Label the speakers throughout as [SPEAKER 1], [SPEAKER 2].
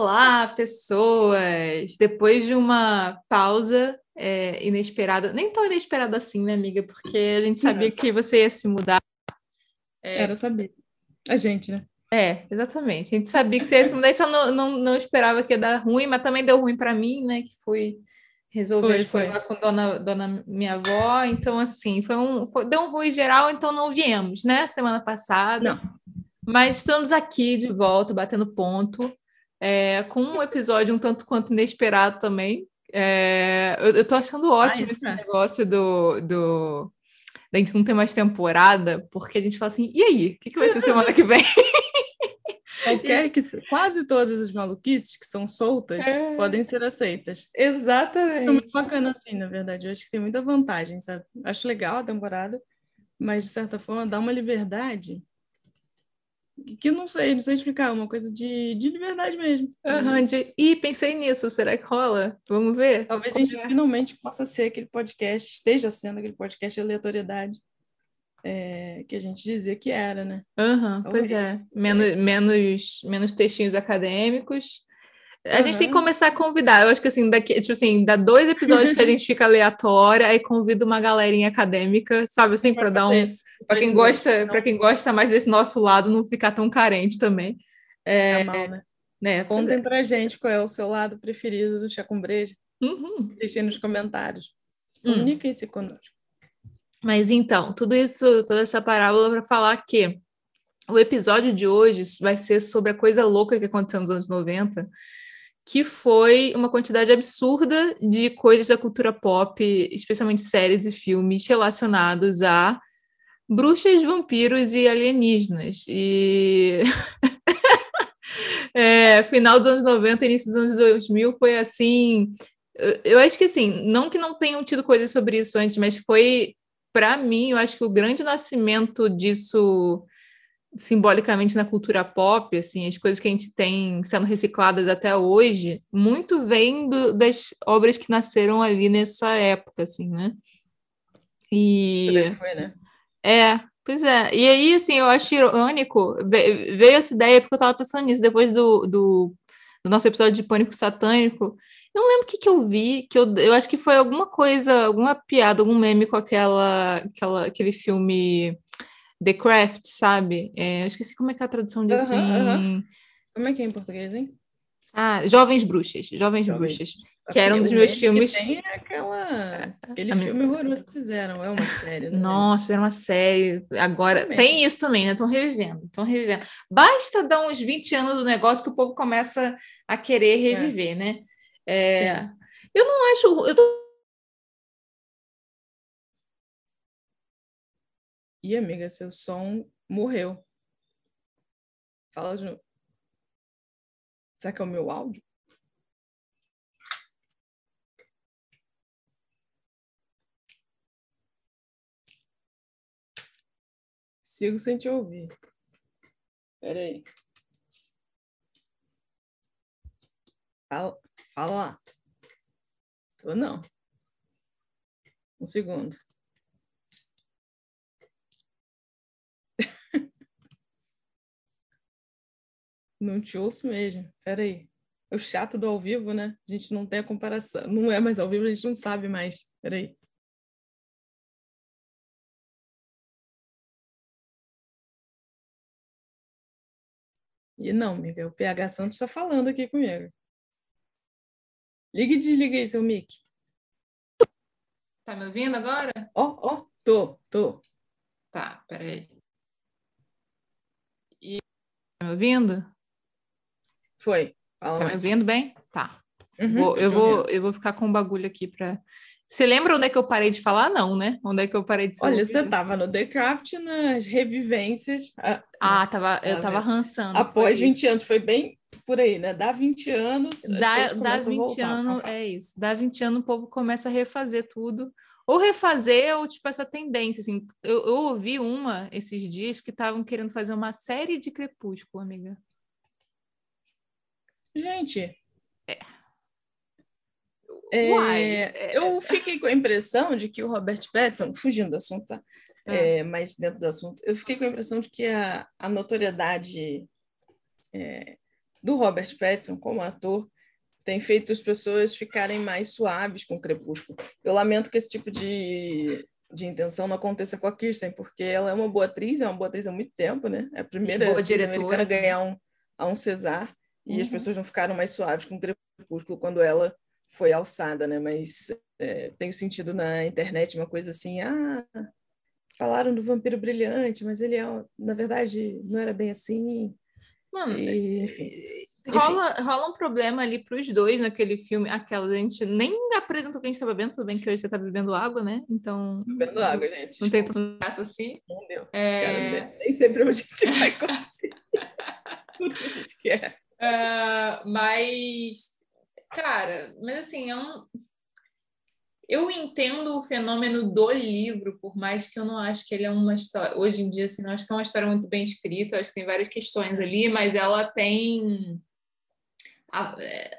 [SPEAKER 1] Olá, pessoas! Depois de uma pausa é, inesperada, nem tão inesperada assim, né, amiga? Porque a gente sabia que você ia se mudar.
[SPEAKER 2] É... Era saber. A gente, né?
[SPEAKER 1] É, exatamente. A gente sabia que você ia se mudar, só não, não, não esperava que ia dar ruim, mas também deu ruim para mim, né? Que fui resolver foi, foi. lá com dona, dona minha avó. Então, assim, foi um, foi, deu um ruim geral, então não viemos, né? Semana passada.
[SPEAKER 2] Não.
[SPEAKER 1] Mas estamos aqui de volta, batendo ponto, é, com um episódio um tanto quanto inesperado também. É, eu, eu tô achando ótimo ah, esse é. negócio do, do da gente não ter mais temporada, porque a gente fala assim, e aí, o que, que vai ser semana que vem?
[SPEAKER 2] Qualquer que quase todas as maluquices que são soltas é. podem ser aceitas.
[SPEAKER 1] Exatamente. É
[SPEAKER 2] muito bacana assim, na verdade. Eu acho que tem muita vantagem, sabe? Acho legal a temporada, mas de certa forma dá uma liberdade que não sei, não sei explicar, uma coisa de, de liberdade mesmo.
[SPEAKER 1] Uhum, de, e pensei nisso, será que rola? Vamos ver?
[SPEAKER 2] Talvez Como a gente é? finalmente possa ser aquele podcast, esteja sendo aquele podcast de aleatoriedade é, que a gente dizia que era, né?
[SPEAKER 1] Uhum, pois é. Menos, menos, menos textinhos acadêmicos a uhum. gente tem que começar a convidar. Eu acho que assim, daqui, tipo assim, dá dois episódios que a gente fica aleatória, aí convida uma galerinha acadêmica, sabe, assim, para dar um. Para quem gosta, para quem gosta mais desse nosso lado, não ficar tão carente também. É,
[SPEAKER 2] é mal, né? né? Contem pra gente qual é o seu lado preferido do Chá com Breja.
[SPEAKER 1] Uhum.
[SPEAKER 2] Deixem nos comentários. Hum. Comuniquem-se hum. conosco.
[SPEAKER 1] Mas então, tudo isso, toda essa parábola para falar que o episódio de hoje vai ser sobre a coisa louca que aconteceu nos anos 90 que foi uma quantidade absurda de coisas da cultura pop, especialmente séries e filmes relacionados a bruxas, vampiros e alienígenas. E é, final dos anos 90, início dos anos 2000 foi assim. Eu acho que assim, não que não tenham tido coisas sobre isso antes, mas foi para mim, eu acho que o grande nascimento disso simbolicamente na cultura pop, assim, as coisas que a gente tem sendo recicladas até hoje, muito vem do, das obras que nasceram ali nessa época, assim, né? E
[SPEAKER 2] foi, né?
[SPEAKER 1] É, pois é. E aí, assim, eu acho irônico, veio essa ideia porque eu tava pensando nisso depois do, do, do nosso episódio de Pânico Satânico. Eu não lembro o que, que eu vi, que eu, eu acho que foi alguma coisa, alguma piada, algum meme com aquela, aquela, aquele filme The Craft, sabe? É, eu esqueci como é que é a tradução disso em...
[SPEAKER 2] Como é que é em português, hein?
[SPEAKER 1] Ah, Jovens Bruxas, Jovens, Jovens. Bruxas, que era um dos meus filmes.
[SPEAKER 2] Tem aquela... aquele a filme minha... horroroso que fizeram, é uma série. Né?
[SPEAKER 1] Nossa, fizeram uma série. Agora também. tem isso também, né? Estão revivendo, estão revivendo. Basta dar uns 20 anos do negócio que o povo começa a querer reviver, é. né? É... Eu não acho. Eu tô
[SPEAKER 2] Ih, amiga, seu som morreu. Fala de novo. Será que é o meu áudio? Sigo sem te ouvir. Espera aí. Fala, fala lá. Tô não. Um segundo. Não te ouço mesmo. Peraí. É o chato do ao vivo, né? A gente não tem a comparação. Não é mais ao vivo, a gente não sabe mais. Peraí. E não, amiga, o PH Santos está falando aqui comigo. Liga e desliga aí, seu mic.
[SPEAKER 1] Tá me ouvindo agora?
[SPEAKER 2] Ó, oh, ó, oh, tô, tô.
[SPEAKER 1] Tá, peraí. E... Tá me ouvindo?
[SPEAKER 2] Foi.
[SPEAKER 1] Fala tá mais. me vendo bem? Tá. Uhum, vou, eu, vou, eu vou ficar com um bagulho aqui para. Você lembra onde é que eu parei de falar? Não, né? Onde é que eu parei de
[SPEAKER 2] Olha, você estava no The Craft nas revivências.
[SPEAKER 1] Ah, Nossa, tava, eu estava rançando.
[SPEAKER 2] Após 20 anos, foi bem por aí, né? Dá 20 anos.
[SPEAKER 1] Dá, dá 20 anos, é isso. Dá 20 anos, o povo começa a refazer tudo. Ou refazer, ou tipo essa tendência. Assim. Eu, eu ouvi uma esses dias que estavam querendo fazer uma série de Crepúsculo, amiga.
[SPEAKER 2] Gente, é. É, eu fiquei com a impressão de que o Robert Pattinson, fugindo do assunto, tá? É. mas dentro do assunto, eu fiquei com a impressão de que a, a notoriedade é, do Robert Pattinson como ator tem feito as pessoas ficarem mais suaves com o Crepúsculo. Eu lamento que esse tipo de, de intenção não aconteça com a Kirsten, porque ela é uma boa atriz, é uma boa atriz há muito tempo, né? É a primeira
[SPEAKER 1] boa diretora.
[SPEAKER 2] americana a ganhar um, a um César, e as
[SPEAKER 1] Uhum.
[SPEAKER 2] pessoas não ficaram mais suaves com o Crepúsculo quando ela foi alçada, né? Mas é, tenho sentido na internet uma coisa assim, ah, falaram do vampiro brilhante, mas ele, é, na verdade, não era bem assim.
[SPEAKER 1] Mano,
[SPEAKER 2] E, enfim.
[SPEAKER 1] rola, rola um problema ali pros dois naquele filme. Aquela, a gente nem apresenta o que a gente bebendo, tudo bem que hoje você tá bebendo água, né? Então.
[SPEAKER 2] Bebendo água, gente.
[SPEAKER 1] Não tem tanta graça assim.
[SPEAKER 2] Não deu.
[SPEAKER 1] É,
[SPEAKER 2] Cara, nem sempre a gente vai conseguir tudo que a gente quer.
[SPEAKER 1] Ah, mas, cara, mas assim, é um... eu entendo o fenômeno do livro, por mais que eu não acho que ele é uma história. Hoje em dia, assim, não acho que é uma história muito bem escrita, eu acho que tem várias questões ali, mas ela tem. a- é,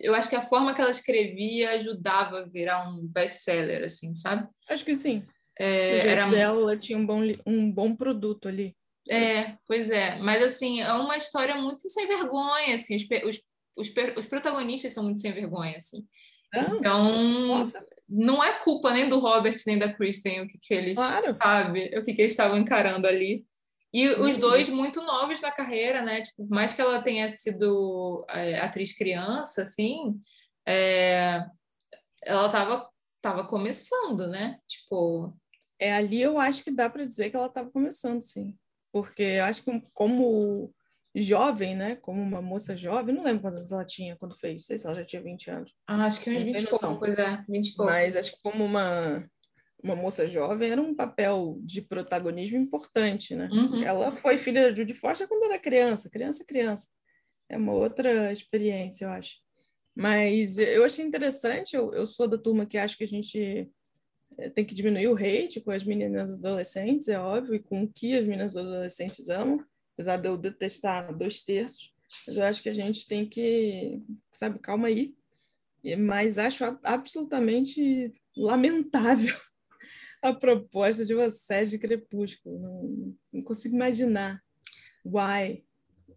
[SPEAKER 1] Eu acho que a forma que ela escrevia ajudava a virar um best-seller, assim, sabe?
[SPEAKER 2] Acho que sim.
[SPEAKER 1] É, era
[SPEAKER 2] dela, ela tinha um bom, um bom produto ali.
[SPEAKER 1] É, pois é. Mas, assim, é uma história muito sem vergonha, assim. Os, os, os, os protagonistas são muito sem vergonha, assim.
[SPEAKER 2] Não,
[SPEAKER 1] Então,
[SPEAKER 2] nossa,
[SPEAKER 1] não é culpa nem do Robert nem da Kristen o que, que eles,
[SPEAKER 2] Claro.
[SPEAKER 1] sabe? O que, que eles estavam encarando ali. E os
[SPEAKER 2] Uhum.
[SPEAKER 1] dois muito novos na carreira, né? Tipo, mais que ela tenha sido é, atriz criança, assim, é, ela tava, tava começando, né? Tipo,
[SPEAKER 2] é ali eu acho que dá para dizer que ela estava começando, sim. Porque acho que como jovem, né? Como uma moça jovem, não lembro quantas ela tinha quando fez, não sei se ela já tinha 20 anos.
[SPEAKER 1] ah, acho que uns
[SPEAKER 2] Não
[SPEAKER 1] 20
[SPEAKER 2] tem
[SPEAKER 1] e pouco,
[SPEAKER 2] noção.
[SPEAKER 1] pois é, 20 e pouco.
[SPEAKER 2] Mas acho que como uma, uma moça jovem era um papel de protagonismo importante, né?
[SPEAKER 1] Uhum.
[SPEAKER 2] Ela foi filha da Judy Foster quando era criança, criança, criança. É uma outra experiência, eu acho. Mas eu achei interessante, eu, eu sou da turma que acho que a gente tem que diminuir o hate com as meninas adolescentes, é óbvio, e com o que as meninas adolescentes amam, apesar de eu detestar dois terços, mas eu acho que a gente tem que, sabe, calma aí. Mas acho absolutamente lamentável a proposta de uma série de Crepúsculo. Não, não consigo imaginar. Why?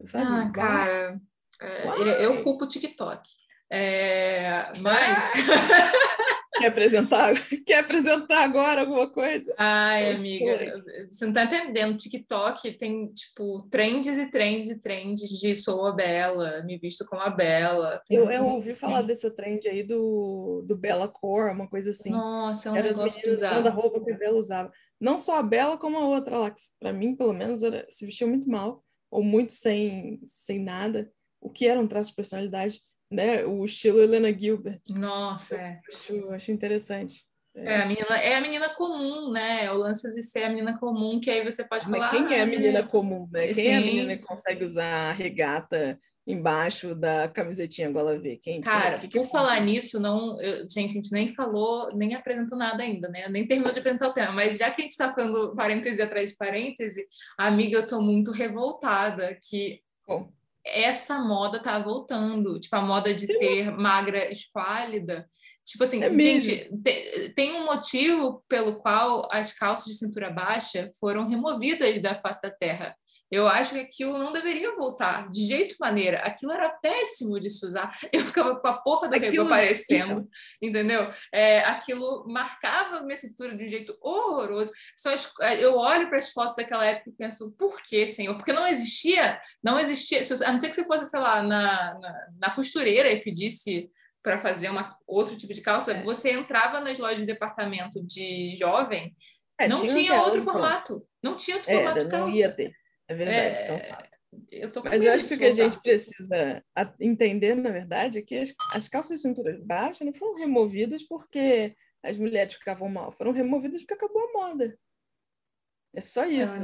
[SPEAKER 2] Sabe?
[SPEAKER 1] Ah,
[SPEAKER 2] Why?
[SPEAKER 1] cara, é,
[SPEAKER 2] Why?
[SPEAKER 1] eu, culpo o TikTok. É, mas.
[SPEAKER 2] Quer apresentar? Quer apresentar agora alguma coisa?
[SPEAKER 1] Ai, amiga, você não tá entendendo. TikTok tem, tipo, trends e trends e trends de sou a Bela, me visto como a Bela. Tem-
[SPEAKER 2] Eu, eu ouvi falar
[SPEAKER 1] tem-
[SPEAKER 2] dessa trend aí do, do Bella Core, uma coisa assim.
[SPEAKER 1] Nossa, é um
[SPEAKER 2] Era
[SPEAKER 1] negócio bizarro.
[SPEAKER 2] roupa que a Bella usava. Não só a Bella, como a outra lá, que para mim, pelo menos, era, se vestia muito mal, ou muito sem, sem nada, o que era um traço de personalidade, né? O estilo Helena Gilbert.
[SPEAKER 1] Nossa, é.
[SPEAKER 2] Acho, acho interessante.
[SPEAKER 1] É a, menina, é a menina comum, né? É o lance de ser a menina comum, que aí você pode
[SPEAKER 2] Mas
[SPEAKER 1] falar.
[SPEAKER 2] quem é a
[SPEAKER 1] "Ah,
[SPEAKER 2] menina comum, né? Quem é a
[SPEAKER 1] Sim.
[SPEAKER 2] menina que consegue usar a regata embaixo da camisetinha gola V? Quem,
[SPEAKER 1] Cara,
[SPEAKER 2] que que
[SPEAKER 1] por falar nisso, não, eu- gente, a gente nem falou, nem apresentou nada ainda, né? Nem terminou de apresentar o tema, mas já que a gente está falando parêntese atrás de parêntese, amiga, eu tô muito revoltada que
[SPEAKER 2] Bom,
[SPEAKER 1] essa moda tá voltando, tipo a moda de ser magra, esquálida. Tipo assim,
[SPEAKER 2] É
[SPEAKER 1] gente, te- tem um motivo pelo qual as calças de cintura baixa foram removidas da face da terra. Eu acho que aquilo não deveria voltar de jeito maneira. Aquilo era péssimo de se usar. Eu ficava com a porra rego
[SPEAKER 2] Aquilo-
[SPEAKER 1] aparecendo, entendeu? É, aquilo marcava minha cintura de um jeito horroroso. Só as- eu olho para as fotos daquela época e penso, por que, Senhor? Porque não existia, não existia. A não ser que você fosse, sei lá, na, na, na costureira e pedisse para fazer uma, outro tipo de calça,
[SPEAKER 2] É.
[SPEAKER 1] você entrava nas lojas de departamento de jovem,
[SPEAKER 2] é,
[SPEAKER 1] não tinha,
[SPEAKER 2] aquela,
[SPEAKER 1] outro formato. Não tinha outro
[SPEAKER 2] Era,
[SPEAKER 1] formato de
[SPEAKER 2] não
[SPEAKER 1] calça.
[SPEAKER 2] É verdade,
[SPEAKER 1] É,
[SPEAKER 2] isso é um fato.
[SPEAKER 1] Eu tô
[SPEAKER 2] Mas eu acho que o que a gente precisa entender, na verdade, é que as, as calças de cintura baixa não foram removidas porque as mulheres ficavam mal, foram removidas porque acabou a moda. É só isso.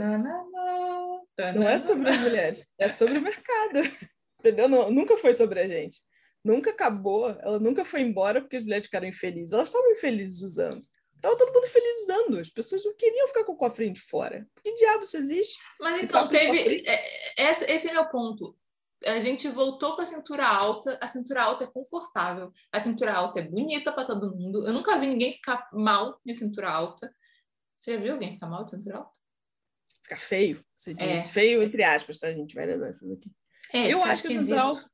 [SPEAKER 2] Não é sobre as mulheres, é sobre o mercado. Entendeu? Não, nunca foi sobre a gente. Nunca acabou, ela nunca foi embora porque as mulheres ficaram infelizes. Elas estavam infelizes usando. Estava todo mundo feliz usando. As pessoas não queriam ficar com o cofrinho de fora. Por que diabo isso existe?
[SPEAKER 1] Mas então, teve.
[SPEAKER 2] cofrinho.
[SPEAKER 1] é- Esse, esse é meu ponto. A gente voltou para a cintura alta. A cintura alta é confortável. A cintura alta é bonita para todo mundo. Eu nunca vi ninguém ficar mal de cintura alta. Você já viu alguém ficar mal de cintura alta?
[SPEAKER 2] Ficar feio, você diz.
[SPEAKER 1] É.
[SPEAKER 2] Feio entre aspas, tá, gente? Várias aspas aqui.
[SPEAKER 1] É,
[SPEAKER 2] eu acho que a cintura alta,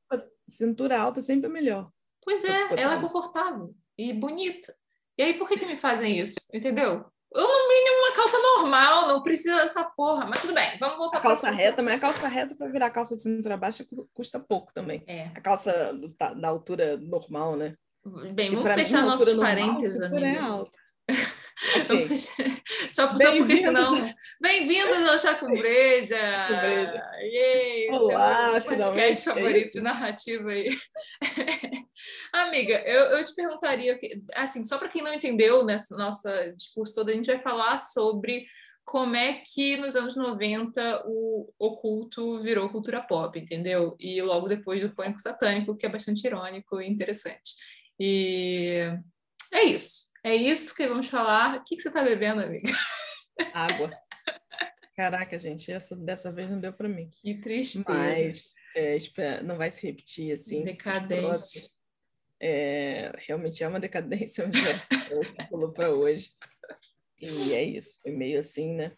[SPEAKER 2] cintura alta sempre é melhor.
[SPEAKER 1] Pois é, ela é confortável e bonita. E aí, por que, que me fazem isso? Entendeu? Eu, no mínimo, uma calça normal, não precisa dessa porra. Mas tudo bem, vamos voltar
[SPEAKER 2] A
[SPEAKER 1] pra
[SPEAKER 2] calça
[SPEAKER 1] cintura.
[SPEAKER 2] reta, mas a calça reta para virar calça de cintura baixa cu- custa pouco também.
[SPEAKER 1] É.
[SPEAKER 2] A calça do- da, altura normal, né?
[SPEAKER 1] Bem,
[SPEAKER 2] Que
[SPEAKER 1] vamos
[SPEAKER 2] pra mim,
[SPEAKER 1] fechar
[SPEAKER 2] a
[SPEAKER 1] nossos
[SPEAKER 2] altura normal,
[SPEAKER 1] parênteses,
[SPEAKER 2] cintura é
[SPEAKER 1] amiga.
[SPEAKER 2] alta.
[SPEAKER 1] Vamos
[SPEAKER 2] Ok.
[SPEAKER 1] fechar- Só, só porque senão.
[SPEAKER 2] ao-
[SPEAKER 1] Bem-vindos ao Chaco Breja!
[SPEAKER 2] Breja.
[SPEAKER 1] Yay!
[SPEAKER 2] Olá,
[SPEAKER 1] seu
[SPEAKER 2] finalmente,
[SPEAKER 1] podcast
[SPEAKER 2] é
[SPEAKER 1] favorito de narrativa aí. Amiga, eu, eu te perguntaria, assim, só para quem não entendeu nessa nossa discurso todo, a gente vai falar sobre como é que nos anos 90 o oculto virou cultura pop, entendeu? E logo depois do Pânico Satânico, que é bastante irônico e interessante. E é isso. É isso que vamos falar. O que, que você está bebendo, amiga?
[SPEAKER 2] Água. Caraca, gente, essa dessa vez não deu para mim.
[SPEAKER 1] Que tristeza.
[SPEAKER 2] Mas é, não vai se repetir assim.
[SPEAKER 1] Decadência.
[SPEAKER 2] É, realmente é uma decadência, é, o que falou para hoje. E é isso, foi meio assim, né?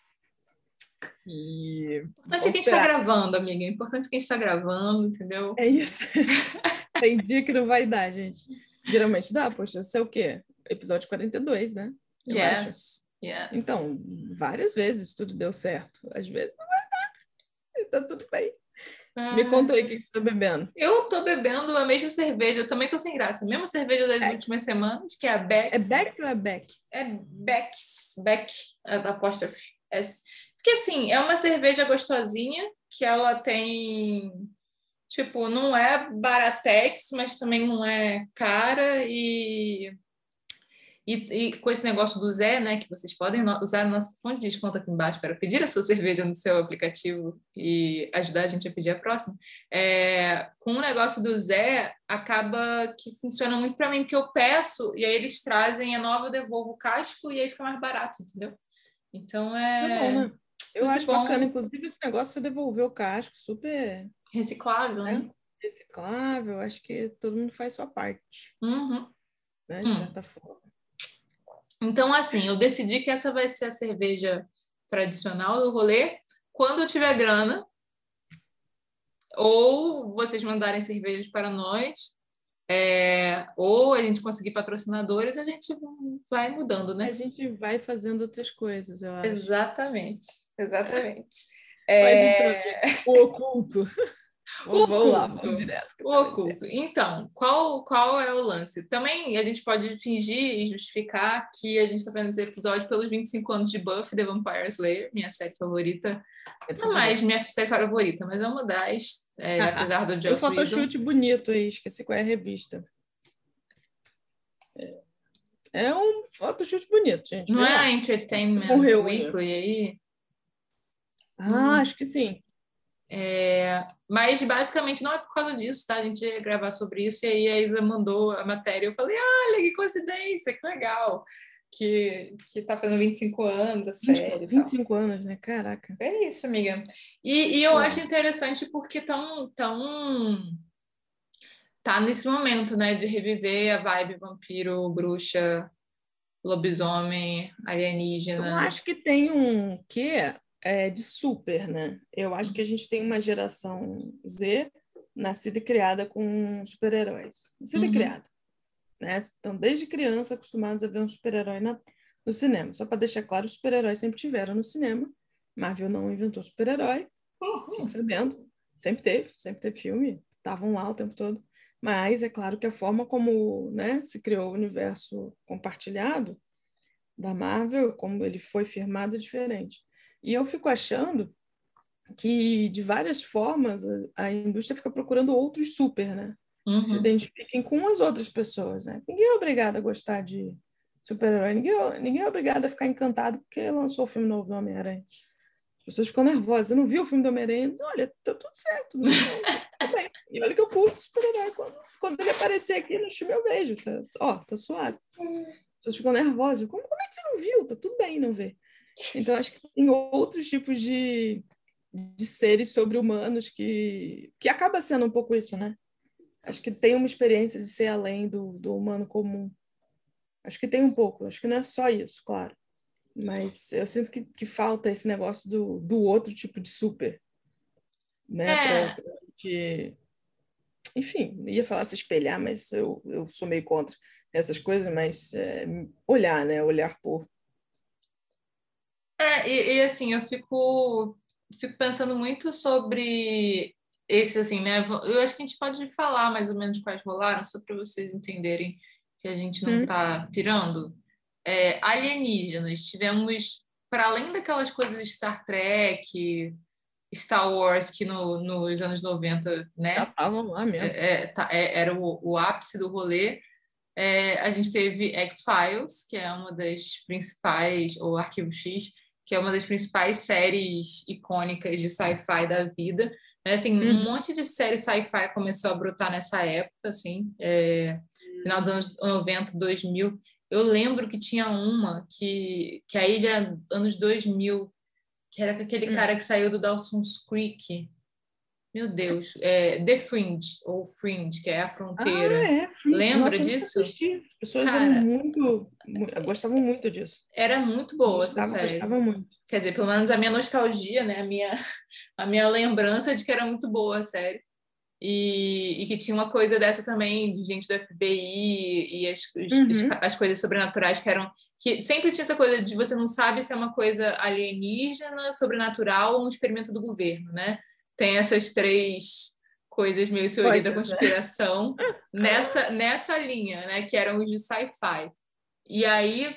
[SPEAKER 2] E
[SPEAKER 1] importante é que a gente está gravando, amiga. É importante que a gente está gravando, entendeu?
[SPEAKER 2] É isso. Tem dia que não vai dar, gente. Geralmente dá, poxa, isso é o quê? Episódio 42, né? Eu
[SPEAKER 1] yes. Yes.
[SPEAKER 2] Então, várias vezes tudo deu certo. Às vezes não vai dar. Tá tudo bem. Me
[SPEAKER 1] Ah,
[SPEAKER 2] conta aí o que você está bebendo.
[SPEAKER 1] Eu tô bebendo a mesma cerveja, eu também tô sem graça. A mesma cerveja das
[SPEAKER 2] Beck's.
[SPEAKER 1] últimas semanas, que é a Beck.
[SPEAKER 2] É Bex ou é Beck?
[SPEAKER 1] É Beck's. Beck, a- apóstrofe. S. Porque assim, é uma cerveja gostosinha, que ela tem. Tipo, não é baratex, mas também não é cara e. E, e com esse negócio do Zé, né, que vocês podem usar o nosso fonte de desconto aqui embaixo para pedir a sua cerveja no seu aplicativo e ajudar a gente a pedir a próxima, é, com o negócio do Zé, acaba que funciona muito para mim, porque eu peço e aí eles trazem a nova, eu devolvo o casco e aí fica mais barato, entendeu? Então é
[SPEAKER 2] Tá bom, né? Eu acho
[SPEAKER 1] bom.
[SPEAKER 2] bacana, inclusive, esse negócio de você devolver o casco, super
[SPEAKER 1] reciclável, né?
[SPEAKER 2] reciclável. Acho que todo mundo faz sua parte,
[SPEAKER 1] Uhum.
[SPEAKER 2] né? De
[SPEAKER 1] Hum.
[SPEAKER 2] certa forma.
[SPEAKER 1] Então, assim, eu decidi que essa vai ser a cerveja tradicional do rolê. Quando eu tiver grana, ou vocês mandarem cervejas para nós, é, ou a gente conseguir patrocinadores, a gente vai mudando, né?
[SPEAKER 2] A gente vai fazendo outras coisas, eu acho.
[SPEAKER 1] Exatamente, exatamente. É,
[SPEAKER 2] então, o oculto.
[SPEAKER 1] O
[SPEAKER 2] lá,
[SPEAKER 1] oculto.
[SPEAKER 2] direto.
[SPEAKER 1] O oculto. Então, qual, qual é o lance? Também a gente pode fingir e justificar que a gente está fazendo esse episódio pelos 25 anos de Buffy The Vampire Slayer, minha série favorita. Não mais minha série favorita, mas é uma das, é, apesar do
[SPEAKER 2] um
[SPEAKER 1] Joss Whedon.
[SPEAKER 2] photoshoot bonito aí, esqueci qual é a revista. É, é um photoshoot bonito, gente.
[SPEAKER 1] Não é a Entertainment
[SPEAKER 2] Morreu?
[SPEAKER 1] Weekly aí?
[SPEAKER 2] Ah, acho que sim.
[SPEAKER 1] É, mas basicamente não é por causa disso, tá? A gente ia gravar sobre isso e aí a Isa mandou a matéria. Eu falei, olha que coincidência, que legal. Que, que tá fazendo 25 anos a série. e tal.
[SPEAKER 2] 25 anos, né? Caraca.
[SPEAKER 1] É isso, amiga. E, e eu
[SPEAKER 2] Bom.
[SPEAKER 1] acho interessante porque tão, tão tá nesse momento, né, de reviver a vibe vampiro, bruxa, lobisomem,
[SPEAKER 2] Eu
[SPEAKER 1] alienígena.
[SPEAKER 2] acho que tem um quê é, de super, né? Eu acho que a gente tem uma geração Z nascida e criada com super-heróis. Nascida
[SPEAKER 1] Uhum.
[SPEAKER 2] e criada. Né? Estão desde criança acostumados a ver um super-herói no cinema. Só para deixar claro, os super-heróis sempre tiveram no cinema. Marvel não inventou super-herói, fiquem sabendo. Sempre teve, sempre teve filme, estavam lá o tempo todo. Mas é claro que a forma como né, se criou o universo compartilhado da Marvel, como ele foi firmado, é diferente. E eu fico achando que, de várias formas, a, a indústria fica procurando outros super, né? Que se
[SPEAKER 1] Uhum.
[SPEAKER 2] identifiquem com as outras pessoas, né? Ninguém é obrigado a gostar de super-herói, ninguém, é- ninguém é obrigado a ficar encantado porque lançou o filme novo do Homem-Aranha. As pessoas ficam nervosas. Eu não vi o filme do Homem-Aranha. Olha, tá tudo certo. Não, tá bem. E olha que eu curto super-herói. Quando, quando ele aparecer aqui no filme, eu vejo. Tá, ó, tá suave. As pessoas ficam nervosas. Como, como é que você não viu? Tá tudo bem não ver. Então, acho que tem outros tipos de, de seres sobre-humanos que, que acaba sendo um pouco isso, né? Acho que tem uma experiência de ser além do, do humano comum. Acho que tem um pouco. Acho que não é só isso, claro. Mas eu sinto que, que falta esse negócio do, do outro tipo de super. Né?
[SPEAKER 1] É.
[SPEAKER 2] Pra- pra que, enfim, ia falar se espelhar, mas eu, eu sou meio contra essas coisas, mas é, olhar, né? Olhar por.
[SPEAKER 1] É, e, e assim, eu fico, fico pensando muito sobre esse, assim, né? Eu acho que a gente pode falar mais ou menos quais rolaram, só para vocês entenderem que a gente não está hum. pirando. É, alienígenas, tivemos, para além daquelas coisas de Star Trek, Star Wars, que no, nos anos 90, né? Já
[SPEAKER 2] estavam lá mesmo.
[SPEAKER 1] É, é, tá, é, era o, o, ápice do rolê. É, a gente teve X-Files, que é uma das principais, ou Arquivo X, que é uma das principais séries icônicas de sci-fi da vida. É, assim, um uhum. monte de série sci-fi começou a brotar nessa época, assim, é, final dos anos 90, 2000. Eu lembro que tinha uma que, que aí já é anos 2000, que era com aquele hum. cara que saiu do Dawson's Creek. Meu Deus, é The Fringe, ou Fringe, que é a fronteira. Ah, é, Lembra Nossa, disso?
[SPEAKER 2] As pessoas Cara, eram muito, muito, gostavam muito disso.
[SPEAKER 1] Era muito boa gostava, essa série.
[SPEAKER 2] Gostava muito.
[SPEAKER 1] Quer dizer, pelo menos a minha nostalgia, né? A minha, a minha lembrança de que era muito boa a série. E, e, que tinha uma coisa dessa também de gente do FBI e as, uhum. as, as, coisas sobrenaturais que eram que sempre tinha essa coisa de você não sabe se é uma coisa alienígena, sobrenatural ou um experimento do governo, né? Tem essas três coisas meio teoria da é. conspiração nessa nessa linha, né? Que eram os de sci-fi. E aí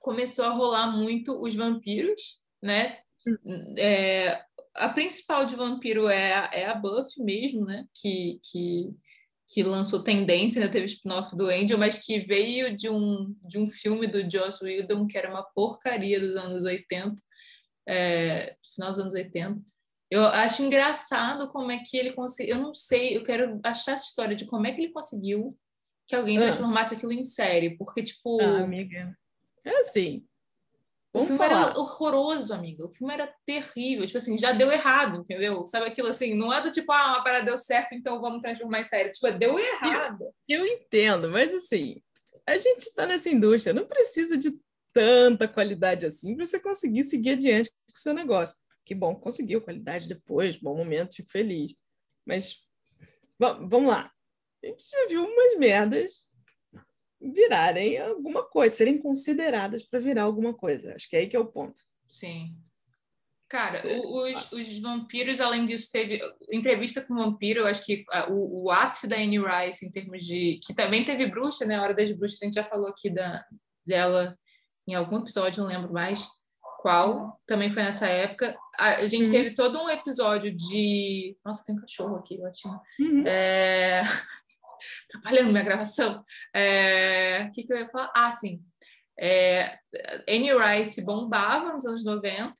[SPEAKER 1] começou a rolar muito os vampiros, né? É, a principal de vampiro é, a, é a Buffy mesmo, né? Que, que, que lançou Tendência, ainda teve spin-off do Angel, mas que veio de um, de um filme do Joss Whedon, que era uma porcaria dos anos 80, é, final dos anos 80. Eu acho engraçado como é que ele conseguiu. Eu não sei, eu quero achar essa história de como é que ele conseguiu que alguém ah. transformasse aquilo em série, porque, tipo.
[SPEAKER 2] Ah, amiga. É assim.
[SPEAKER 1] O filme falar. era horroroso, amiga. O filme era terrível. Tipo assim, já deu errado, entendeu? Sabe aquilo assim? Não é do tipo, ah, uma parada deu certo, então vamos transformar em série. Tipo, deu errado.
[SPEAKER 2] Eu, eu entendo, mas assim, a gente está nessa indústria, não precisa de tanta qualidade assim para você conseguir seguir adiante com o seu negócio. Que bom, conseguiu qualidade depois, bom momento, fico feliz. Mas vamos lá. A gente já viu umas merdas virarem alguma coisa, serem consideradas para virar alguma coisa. Acho que é aí que é o ponto.
[SPEAKER 1] Sim. Cara, os, os vampiros, além disso, teve entrevista com o vampiro, eu acho que o, o ápice da Anne Rice, em termos de. que também teve bruxa, né? A Hora das Bruxas, a gente já falou aqui da, dela em algum episódio, não lembro mais qual, também foi nessa época. A, gente uhum. teve todo um episódio de. Nossa, tem um cachorro aqui, latino. Uhum. É atrapalhando minha gravação. É, o que, que eu ia falar? Ah, sim. É, Annie Rice bombava nos anos 90,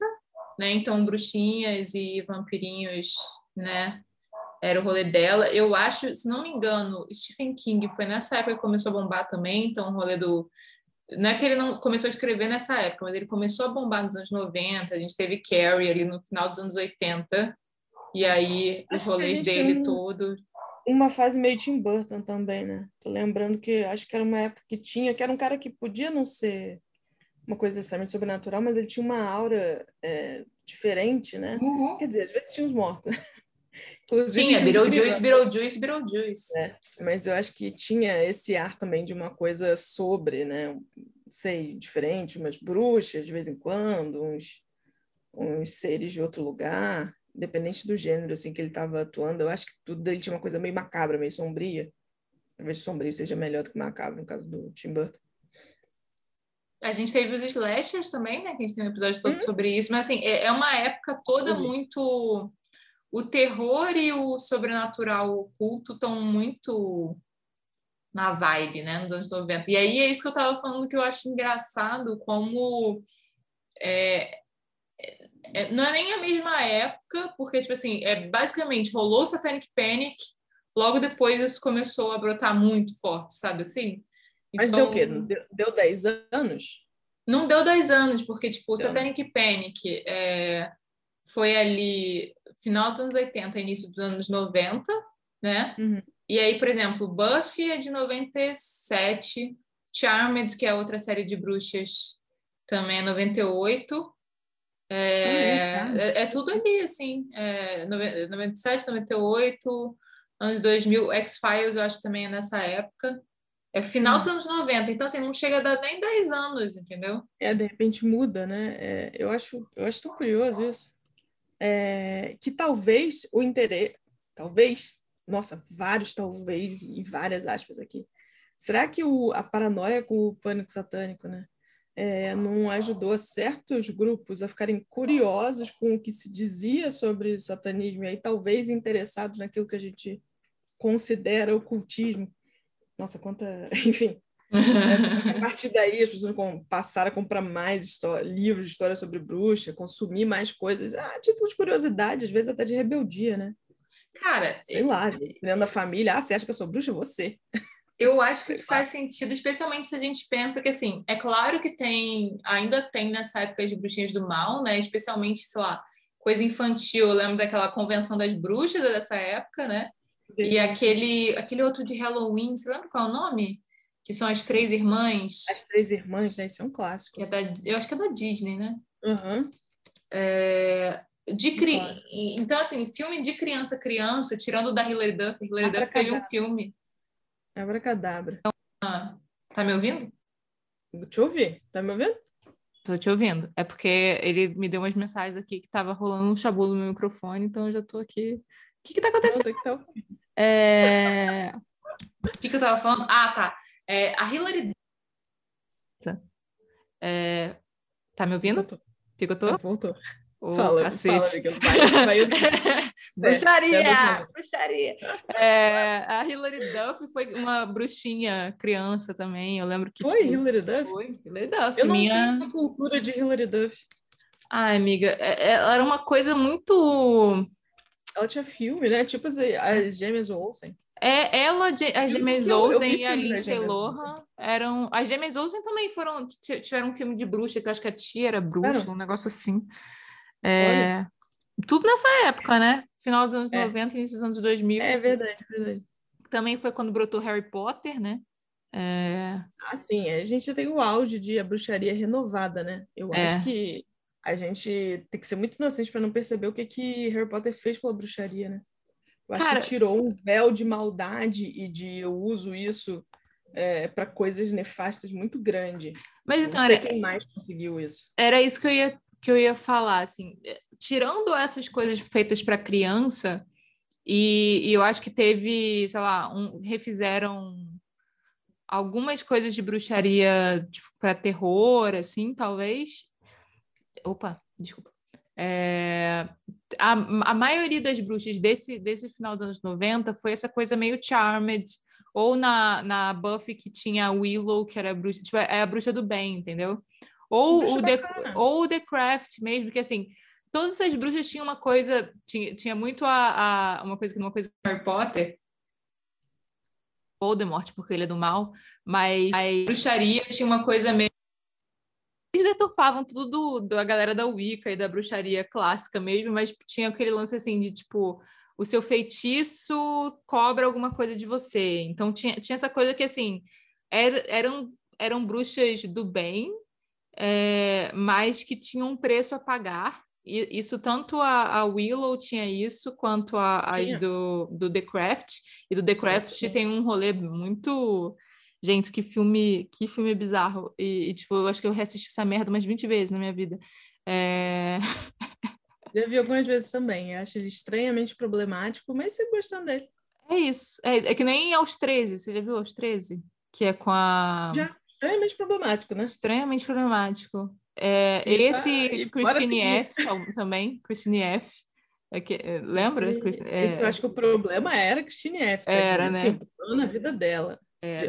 [SPEAKER 1] né? Então, bruxinhas e vampirinhos, né? Era o rolê dela. Eu acho, se não me engano, Stephen King foi nessa época que começou a bombar também. Então, o rolê do. Não é que ele não começou a escrever nessa época, mas ele começou a bombar nos anos 90. A gente teve Carrie ali no final dos anos 80. E aí, os rolês dele todos
[SPEAKER 2] uma fase meio Tim Burton também, né? Tô lembrando que acho que era uma época que tinha, que era um cara que podia não ser uma coisa necessariamente sobrenatural, mas ele tinha uma aura é, diferente, né? Uhum. Quer dizer, às vezes tinha os mortos.
[SPEAKER 1] Inclusive, tinha, Beetlejuice, Beetlejuice, Beetlejuice.
[SPEAKER 2] É, mas eu acho que tinha esse ar também de uma coisa sobre, né? Sei, diferente, umas bruxas de vez em quando, uns, uns seres de outro lugar independente do gênero assim que ele estava atuando, eu acho que tudo dele tinha uma coisa meio macabra, meio sombria. Talvez sombrio seja melhor do que macabro no caso do Tim Burton.
[SPEAKER 1] A gente teve os slashers também, né? Que a gente tem um episódio todo uhum. sobre isso, mas assim, é, é uma época toda uhum. muito. O terror e o sobrenatural oculto estão muito na vibe, né? Nos anos 90. E aí é isso que eu estava falando que eu acho engraçado, como é, é, não é nem a mesma época, porque, tipo assim, é, basicamente rolou Satanic Panic, logo depois isso começou a brotar muito forte, sabe assim?
[SPEAKER 2] Mas deu o quê? Então deu, deu 10 anos?
[SPEAKER 1] Não deu 10 anos, porque, tipo, o Satanic Panic é, foi ali final dos anos 80, início dos anos 90, né? Uhum. E aí, por exemplo, Buffy é de 97, Charmed, que é outra série de bruxas, também é 98, É, ah, é, é, é, tudo ali, assim. É, 97, 98, anos 2000. X-Files, eu acho que também é nessa época. É final dos anos 90, então assim, não chega a dar nem 10 anos, entendeu?
[SPEAKER 2] É, de repente muda, né? É, eu, acho, eu acho tão curioso isso. É, que talvez o interesse, talvez, nossa, vários talvez e várias aspas aqui. Será que o, a paranoia com o pânico satânico, né? É, não ajudou certos grupos a ficarem curiosos com o que se dizia sobre satanismo e aí talvez interessados naquilo que a gente considera ocultismo nossa, quanta. Enfim. a partir daí as pessoas passaram a comprar mais história, livros de história sobre bruxa, consumir mais coisas, a título de curiosidade, às vezes até de rebeldia, né?
[SPEAKER 1] Cara,
[SPEAKER 2] sei eu... lá, dentro da família, ah, você acha que eu sou bruxa? Você.
[SPEAKER 1] Eu acho que isso faz sentido, especialmente se a gente pensa que, assim, é claro que tem, ainda tem nessa época de bruxinhas do mal, né? Especialmente, sei lá, coisa infantil. Eu lembro daquela convenção das bruxas dessa época, né? E aquele, aquele outro de Halloween, você lembra qual é o nome? Que são as três irmãs.
[SPEAKER 2] As três irmãs, né? Isso é um clássico.
[SPEAKER 1] É da, eu acho que é da Disney, né?
[SPEAKER 2] Uhum.
[SPEAKER 1] É, de cri... Então, assim, filme de criança, criança, tirando da Hilary Duff. Hilary Duff teve um filme.
[SPEAKER 2] Abracadabra.
[SPEAKER 1] Ah, tá me ouvindo?
[SPEAKER 2] Te ouvi. Tá me ouvindo?
[SPEAKER 1] Tô te ouvindo. É porque ele me deu umas mensagens aqui que tava rolando um chabu no meu microfone, então eu já tô aqui. O que que tá acontecendo? Não, é... O que, que eu tava falando? Ah, tá. É, a Hillary. É... Tá me ouvindo?
[SPEAKER 2] Picotou? Voltou.
[SPEAKER 1] Oh, fala, cacete. fala, vai, vai, bruxaria, é, bruxaria. É, a Hilary Duff foi uma bruxinha criança também. Eu lembro que.
[SPEAKER 2] Foi tipo, Hilary Duff?
[SPEAKER 1] Foi Hilary Duff.
[SPEAKER 2] Eu minha... não tenho cultura de Hilary Duff.
[SPEAKER 1] Ai, amiga, é, é, ela era uma coisa muito
[SPEAKER 2] ela tinha filme, né? Tipo as, as Gêmeas Olsen.
[SPEAKER 1] É, ela, as Gêmeas Olsen e a Lindsay Lohan eram... As Gêmeas Olsen também foram... Tiveram um filme de bruxa, que eu acho que a tia era bruxa, um negócio assim. É, tudo nessa época, né? Final dos anos é. 90 início dos anos 2000.
[SPEAKER 2] É verdade, é verdade.
[SPEAKER 1] Também foi quando brotou Harry Potter, né? É...
[SPEAKER 2] Ah, sim. A gente tem o auge de a bruxaria renovada, né? Eu é. acho que a gente tem que ser muito inocente para não perceber o que, que Harry Potter fez pela bruxaria, né? Eu acho Cara... que tirou um véu de maldade e de eu uso isso é, para coisas nefastas muito grande.
[SPEAKER 1] Mas então, não
[SPEAKER 2] sei era... quem mais conseguiu isso.
[SPEAKER 1] Era isso que eu ia, que eu ia falar, assim, é, tirando essas coisas feitas para criança, e, e, eu acho que teve, sei lá, um, refizeram algumas coisas de bruxaria tipo, para terror, assim, talvez, Opa, desculpa. É, a, a maioria das bruxas desse, desse final dos anos 90 foi essa coisa meio Charmed, ou na, na Buffy que tinha a Willow, que era a bruxa, tipo, é a bruxa do bem, entendeu? Ou o, The, ou o The Craft mesmo, que assim, todas essas bruxas tinham uma coisa, tinha, tinha muito a, a uma coisa que uma coisa Harry Potter, Voldemort, porque ele é do mal, mas a bruxaria tinha uma coisa meio eles deturpavam tudo do, da galera da Wicca e da bruxaria clássica mesmo, mas tinha aquele lance assim de tipo o seu feitiço cobra alguma coisa de você. Então tinha, tinha essa coisa que assim era, eram eram bruxas do bem, é, mas que tinham um preço a pagar. E isso tanto a, a Willow tinha isso quanto a, as do, do The Craft. E do The Craft é, tem um rolê muito Gente, que filme, que filme bizarro. E, e, tipo, eu acho que eu reassisti essa merda umas 20 vezes na minha vida. É...
[SPEAKER 2] Já vi algumas vezes também. Eu acho ele estranhamente problemático, mas você gostando dele.
[SPEAKER 1] É isso. É, é, que nem aos 13. Você já viu aos 13? Que é com a.
[SPEAKER 2] Já. Estranhamente problemático, né?
[SPEAKER 1] Estranhamente problemático. É, esse tá, Christine F também. Christine F. É que, é, lembra?
[SPEAKER 2] Esse, é, esse eu acho que o problema era Christine F.
[SPEAKER 1] Tá? Era,
[SPEAKER 2] tipo,
[SPEAKER 1] né?
[SPEAKER 2] Assim, na vida dela. É.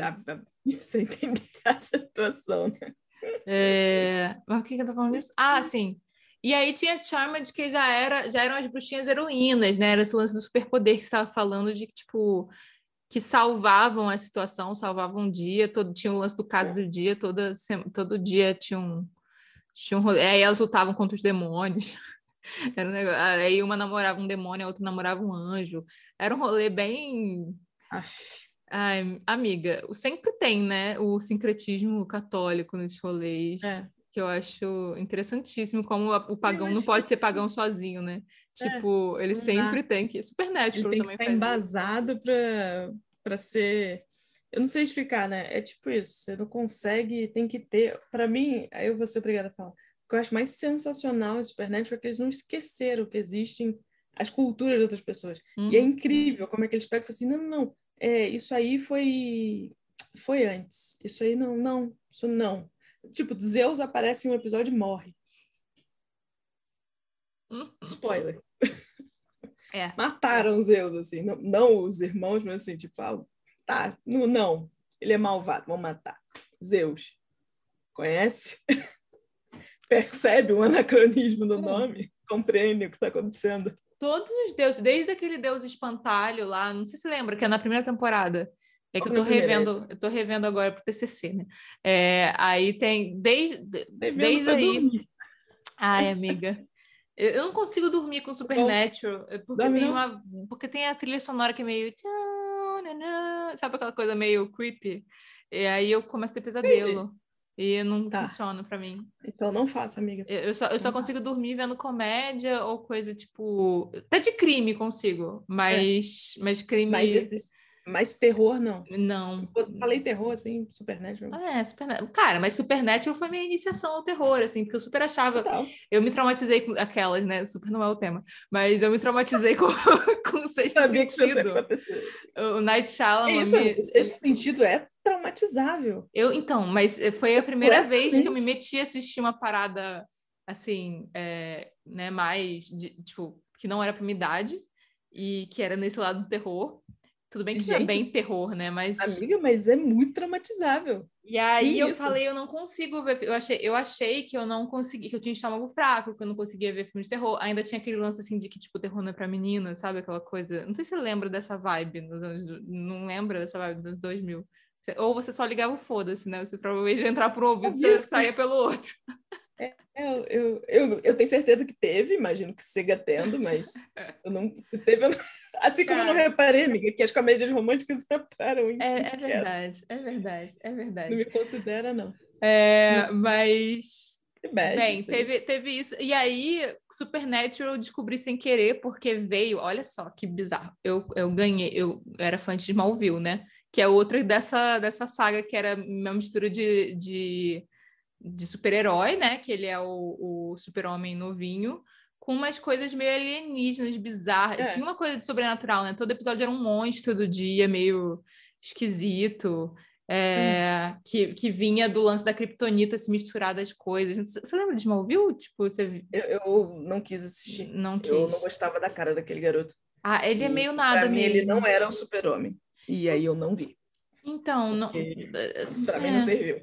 [SPEAKER 2] Você entender a situação, né?
[SPEAKER 1] É... Mas o que, que eu tô falando disso? Ah, sim. E aí tinha Charmed, que já, era, já eram as bruxinhas heroínas, né? Era esse lance do superpoder que você estava falando de que, tipo, que salvavam a situação, salvavam um dia, todo, tinha o lance do caso do dia, toda, todo dia tinha um, tinha um rolê. Aí elas lutavam contra os demônios. Era um negócio, aí uma namorava um demônio, a outra namorava um anjo. Era um rolê bem. Aff Ai, amiga, sempre tem, né, o sincretismo católico nesses rolês.
[SPEAKER 2] É.
[SPEAKER 1] que eu acho interessantíssimo como o pagão não pode ser pagão sozinho, né? É, tipo, ele sempre dá. tem que. Supernatural
[SPEAKER 2] ele tem
[SPEAKER 1] também
[SPEAKER 2] que faz. embasado para ser. Eu não sei explicar, né? É tipo isso. Você não consegue, tem que ter. Para mim, aí eu vou ser obrigada a falar. O que eu acho mais sensacional em Supernatural é que eles não esqueceram que existem as culturas de outras pessoas. Uhum. E é uhum. incrível como é que eles pegam e falam assim: não, não, não. É, isso aí foi foi antes. Isso aí não, não, isso não. Tipo, Zeus aparece em um episódio e morre. Uhum. Spoiler.
[SPEAKER 1] É.
[SPEAKER 2] Mataram Zeus, assim. Não, não, os irmãos, mas assim, tipo, ah, tá, não, não. Ele é malvado, vamos matar. Zeus. Conhece? Percebe o anacronismo do hum. nome? Compreende o que está acontecendo?
[SPEAKER 1] Todos os deuses, desde aquele deus espantalho lá, não sei se lembra, que é na primeira temporada. É que eu tô revendo, eu tô revendo agora pro TCC, né? É, aí tem, desde, desde aí... Dormir. Ai, amiga, eu não consigo dormir com Supernatural, porque tem, uma, porque tem a trilha sonora que é meio... Sabe aquela coisa meio creepy? E aí eu começo a ter pesadelo. Entendi. E não tá. funciona para mim.
[SPEAKER 2] Então não faça, amiga.
[SPEAKER 1] Eu, eu só, eu só consigo dormir vendo comédia ou coisa tipo. Até de crime consigo, mas, é. mas crime.
[SPEAKER 2] Mas existe mas terror, não.
[SPEAKER 1] Não.
[SPEAKER 2] Eu falei terror, assim, Supernatural.
[SPEAKER 1] É, Supernatural. Cara, mas Supernatural foi minha iniciação ao terror, assim, porque eu super achava... Não. Eu me traumatizei com aquelas, né? Super não é o tema. Mas eu me traumatizei com, com o Sexto Sabia Sentido. o Night Shyamalan...
[SPEAKER 2] Isso, me... o Sexto Sentido é traumatizável.
[SPEAKER 1] Eu, então, mas foi a primeira vez que eu me meti a assistir uma parada, assim, é, né, mais, de, tipo, que não era pra minha idade e que era nesse lado do terror. Tudo bem que Gente, é bem terror, né? Mas.
[SPEAKER 2] Amiga, mas é muito traumatizável.
[SPEAKER 1] E aí que eu isso? falei, eu não consigo ver. Eu achei, eu achei que eu não consegui, que eu tinha estômago fraco, que eu não conseguia ver filme de terror. Ainda tinha aquele lance assim de que, tipo, terror não é pra menina, sabe? Aquela coisa. Não sei se você lembra dessa vibe nos anos. Não lembra dessa vibe dos 2000. Ou você só ligava o foda-se, né? Você provavelmente ia entrar por um ouvido e você saía pelo outro.
[SPEAKER 2] É, eu, eu, eu, eu, tenho certeza que teve, imagino que siga tendo, mas eu não, se teve, eu não, assim como Cara, eu não reparei, amiga, que as comédias românticas reparam.
[SPEAKER 1] É, é verdade, é verdade, é verdade.
[SPEAKER 2] Não me considera, não.
[SPEAKER 1] É, mas. Bad, Bem, teve, teve isso. E aí, Supernatural eu descobri sem querer, porque veio. Olha só que bizarro. Eu, eu ganhei, eu era fã de Smallville, né? Que é outra dessa, dessa saga que era uma mistura de, de de super-herói, né? Que ele é o, o super-homem novinho, com umas coisas meio alienígenas, bizarras. É. Tinha uma coisa de sobrenatural, né? Todo episódio era um monstro do dia, meio esquisito. É, hum. que, que vinha do lance da criptonita se misturar das coisas. Você lembra de Smallville? Tipo, você...
[SPEAKER 2] Eu, eu não quis assistir.
[SPEAKER 1] Não quis.
[SPEAKER 2] Eu não gostava da cara daquele garoto.
[SPEAKER 1] Ah, ele é e, é meio nada
[SPEAKER 2] pra
[SPEAKER 1] mesmo.
[SPEAKER 2] Ele não era um super-homem. E aí eu não vi.
[SPEAKER 1] Então, não.
[SPEAKER 2] Pra mim não serviu.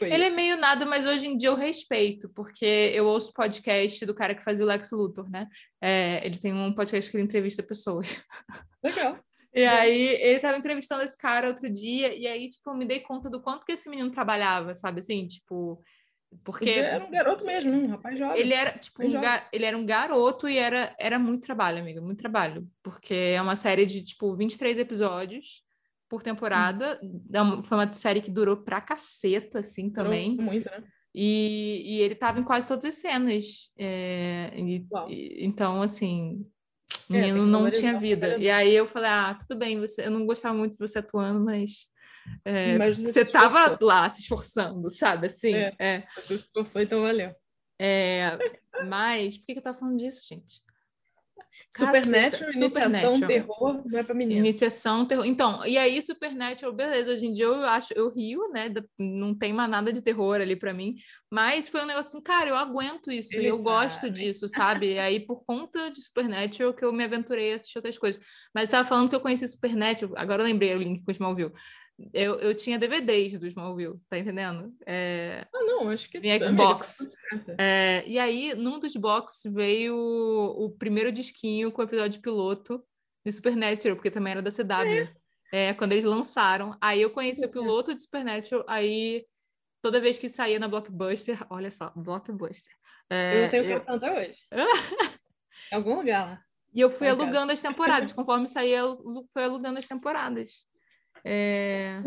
[SPEAKER 1] Foi ele é isso. é meio nada, mas hoje em dia eu respeito, porque eu ouço podcast do cara que fazia o Lex Luthor, né? É, ele tem um podcast que ele entrevista pessoas.
[SPEAKER 2] Legal.
[SPEAKER 1] E aí, ele estava entrevistando esse cara outro dia, e aí, tipo, eu me dei conta do quanto que esse menino trabalhava, sabe assim? Tipo, porque... Ele
[SPEAKER 2] era um garoto mesmo, um rapaz jovem.
[SPEAKER 1] Ele era, tipo, um ga... ele era um garoto e era, era muito trabalho, amiga, muito trabalho. Porque é uma série de, tipo, 23 episódios, por temporada. Hum. Foi uma série que durou pra caceta, assim, também.
[SPEAKER 2] Durou muito, né?
[SPEAKER 1] E, e ele tava em quase todas as cenas. É, e, e, então, assim, o é, menino não tinha vida. E aí eu falei, ah, tudo bem, você, eu não gostava muito de você atuando, mas, é, mas você, você tava lá se esforçando, sabe? Assim,
[SPEAKER 2] é, é. Você se esforçou, então valeu.
[SPEAKER 1] É, mas, por que, que eu tava falando disso, gente?
[SPEAKER 2] Supernatural, iniciação, terror, não é pra menina.
[SPEAKER 1] Iniciação, terror. Então, e aí Supernatural, beleza, hoje em dia eu acho, eu rio, né, não tem mais nada de terror ali para mim, mas foi um negócio assim, cara, eu aguento isso, e eu gosto disso, sabe? e aí por conta de Supernatural que eu me aventurei a assistir outras coisas. Mas você tava falando que eu conheci Supernatural, agora eu lembrei o link com o Smallville. Eu, eu tinha DVDs do Smallville, tá entendendo? É...
[SPEAKER 2] Ah, não, acho que
[SPEAKER 1] Minha box. É, e aí, num dos box veio o primeiro disquinho com o episódio piloto de Supernatural, porque também era da CW. É. é quando eles lançaram. Aí eu conheci o piloto de Supernatural, aí toda vez que saía na Blockbuster, olha só, Blockbuster.
[SPEAKER 2] É, eu tenho eu... cartão até hoje. em algum lugar lá.
[SPEAKER 1] E eu fui alugando as temporadas, conforme saía, eu fui alugando as temporadas. É...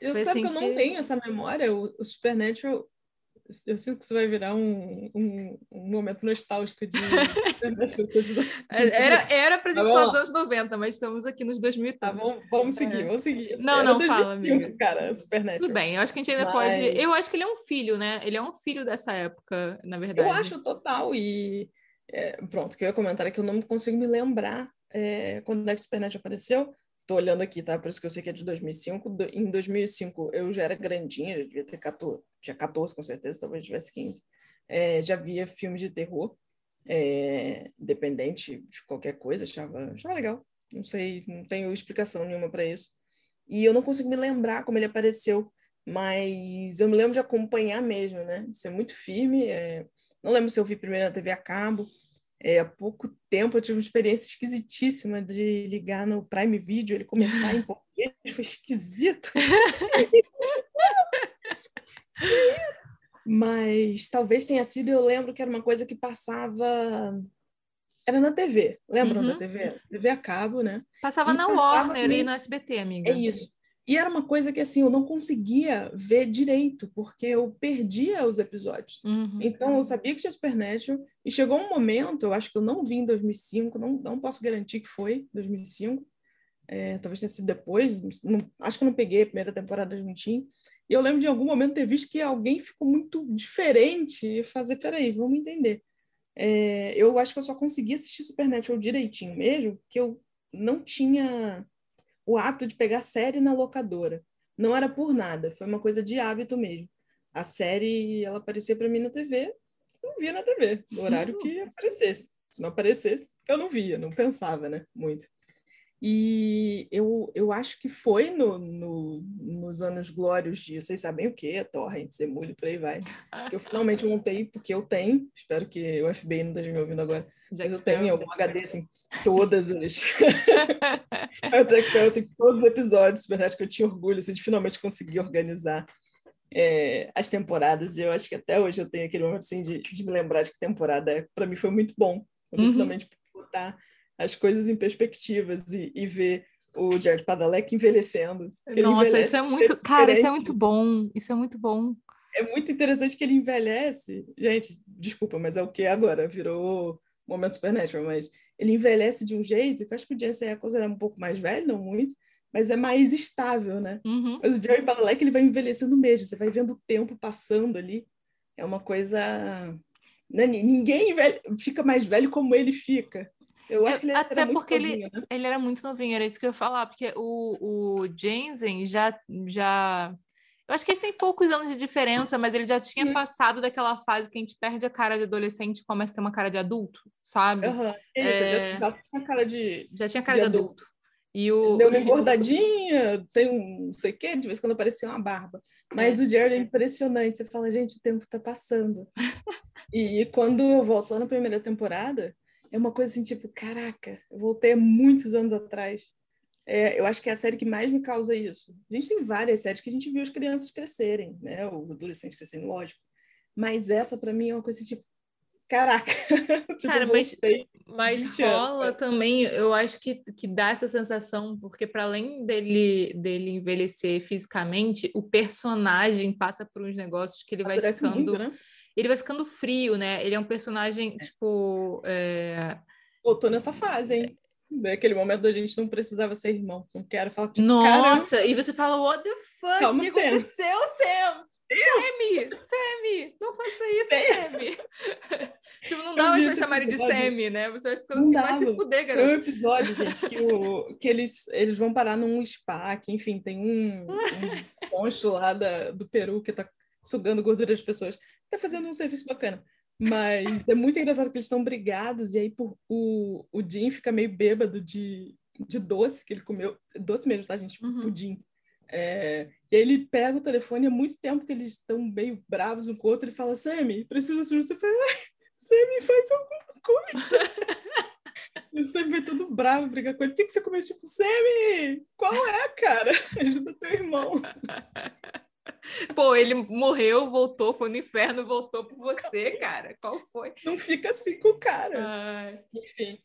[SPEAKER 2] Eu Foi sabe assim que eu não tenho essa memória. O, o Supernatural eu sinto que isso vai virar um, um, um momento nostálgico de.
[SPEAKER 1] era, era pra gente tá falar dos anos 90, mas estamos aqui nos 2000.
[SPEAKER 2] Tá, vamos, vamos seguir, é. vamos seguir.
[SPEAKER 1] Não, era não, 2005, fala, amiga.
[SPEAKER 2] Cara, Supernatural.
[SPEAKER 1] Tudo bem, eu acho que a gente ainda mas... pode. Eu acho que ele é um filho, né? Ele é um filho dessa época, na verdade.
[SPEAKER 2] Eu acho total. E é, pronto, que eu ia comentar é que eu não consigo me lembrar é, quando é que o Supernatural apareceu. Tô olhando aqui, tá? Por isso que eu sei que é de 2005. Em 2005 eu já era grandinha, já devia ter 14, tinha 14 com certeza, talvez tivesse 15. É, já via filmes de terror, é, independente de qualquer coisa, achava, achava legal. Não sei, não tenho explicação nenhuma para isso. E eu não consigo me lembrar como ele apareceu, mas eu me lembro de acompanhar mesmo, né? De ser muito firme. É... Não lembro se eu vi primeiro na TV a cabo, é, há pouco tempo eu tive uma experiência esquisitíssima de ligar no Prime Video, ele começar em português, foi esquisito. Mas talvez tenha sido, eu lembro que era uma coisa que passava. Era na TV, lembram uhum. da TV? TV a cabo, né?
[SPEAKER 1] Passava e na passava Warner e no SBT, amiga.
[SPEAKER 2] É isso. E era uma coisa que assim eu não conseguia ver direito, porque eu perdia os episódios.
[SPEAKER 1] Uhum.
[SPEAKER 2] Então eu sabia que tinha Supernatural e chegou um momento, eu acho que eu não vi em 2005, não, não posso garantir que foi 2005. É, talvez tenha sido depois, não, acho que eu não peguei a primeira temporada de Tinha. E eu lembro de algum momento ter visto que alguém ficou muito diferente e fazer, peraí, vamos entender. É, eu acho que eu só consegui assistir Supernatural direitinho mesmo, que eu não tinha o hábito de pegar série na locadora. Não era por nada, foi uma coisa de hábito mesmo. A série, ela aparecia para mim na TV, eu via na TV, no horário que aparecesse. Se não aparecesse, eu não via, não pensava, né? Muito. E eu, eu acho que foi no, no, nos anos glórios de vocês sabem o que, torrent, Zemulho, por aí vai. Que eu finalmente montei, porque eu tenho, espero que o FBI não esteja me ouvindo agora, Já mas eu tenho algum HD assim, todas as. a Track Sparrow tem todos os episódios, verdade que eu tinha orgulho assim, de finalmente conseguir organizar é, as temporadas. E eu acho que até hoje eu tenho aquele momento assim, de, de me lembrar de que temporada é. Para mim foi muito bom. Uhum. finalmente botar as coisas em perspectivas e, e ver o Jared Padalecki envelhecendo.
[SPEAKER 1] Nossa, envelhece isso é muito. Cara, isso é muito bom. Isso é muito bom.
[SPEAKER 2] É muito interessante que ele envelhece. Gente, desculpa, mas é o que agora? Virou momento Supernatural, mas ele envelhece de um jeito que eu acho que o Jensen Ackles era um pouco mais velho, não muito, mas é mais estável, né?
[SPEAKER 1] Uhum.
[SPEAKER 2] Mas o Jerry Padalecki, ele vai envelhecendo mesmo, você vai vendo o tempo passando ali, é uma coisa... Né? Ninguém fica mais velho como ele fica. Eu acho que ele
[SPEAKER 1] Até
[SPEAKER 2] era
[SPEAKER 1] porque
[SPEAKER 2] novinho,
[SPEAKER 1] ele, né? ele era muito novinho, era isso que eu ia falar, porque o, o Jensen já, já eu acho que eles têm poucos anos de diferença, mas ele já tinha uhum. passado daquela fase que a gente perde a cara de adolescente e começa a ter uma cara de adulto, sabe?
[SPEAKER 2] Uhum. Isso, é... já, tinha cara de.
[SPEAKER 1] Já tinha cara de, de adulto. adulto. E o...
[SPEAKER 2] Deu uma engordadinha, tem um não sei o quê, de vez em quando aparecia uma barba. Mas é. o Jared é impressionante. Você fala, gente, o tempo tá passando. e quando eu volto lá na primeira temporada, é uma coisa assim, tipo, caraca, eu voltei há muitos anos atrás. É, eu acho que é a série que mais me causa isso. A gente tem várias séries que a gente viu as crianças crescerem, né? Os adolescentes crescerem, lógico. Mas essa, para mim, é uma coisa tipo, caraca.
[SPEAKER 1] tipo, Cara, mas, mas rola anos, também, eu acho que, que dá essa sensação, porque para além dele, dele envelhecer fisicamente, o personagem passa por uns negócios que ele vai ficando. Muito, né? Ele vai ficando frio, né? Ele é um personagem, é. tipo. É...
[SPEAKER 2] Eu tô nessa fase, hein? Naquele momento a gente não precisava ser irmão. Não quero falar tipo,
[SPEAKER 1] Nossa, caramba. e você fala, what the fuck? O que Sam. aconteceu, Sam? Sammy, Sammy, não faça isso, Sammy. tipo, não dá mais pra chamar ele de Sammy, né? Você vai ficando assim, vai se fuder, garoto.
[SPEAKER 2] Tem um episódio, gente, que, o, que eles, eles vão parar num spa, que, enfim, tem um, um monstro lá da, do Peru que tá sugando gordura das pessoas. Tá fazendo um serviço bacana. Mas é muito engraçado que eles estão brigados, e aí por, o, o Jim fica meio bêbado de, de doce que ele comeu. Doce mesmo, tá, gente? Uhum. Pudim. É, e aí ele pega o telefone, há muito tempo que eles estão meio bravos um com o outro, ele fala, Sammy, precisa assumir. Você fala, Sammy, faz alguma coisa. e o Sammy vai todo bravo brigar com ele. Por que, que você comeu? Tipo, Sammy, qual é, cara? Ajuda teu irmão.
[SPEAKER 1] Pô, ele morreu, voltou, foi no inferno, voltou por você, cara. Qual foi?
[SPEAKER 2] Não fica assim com o cara.
[SPEAKER 1] Ai.
[SPEAKER 2] Enfim.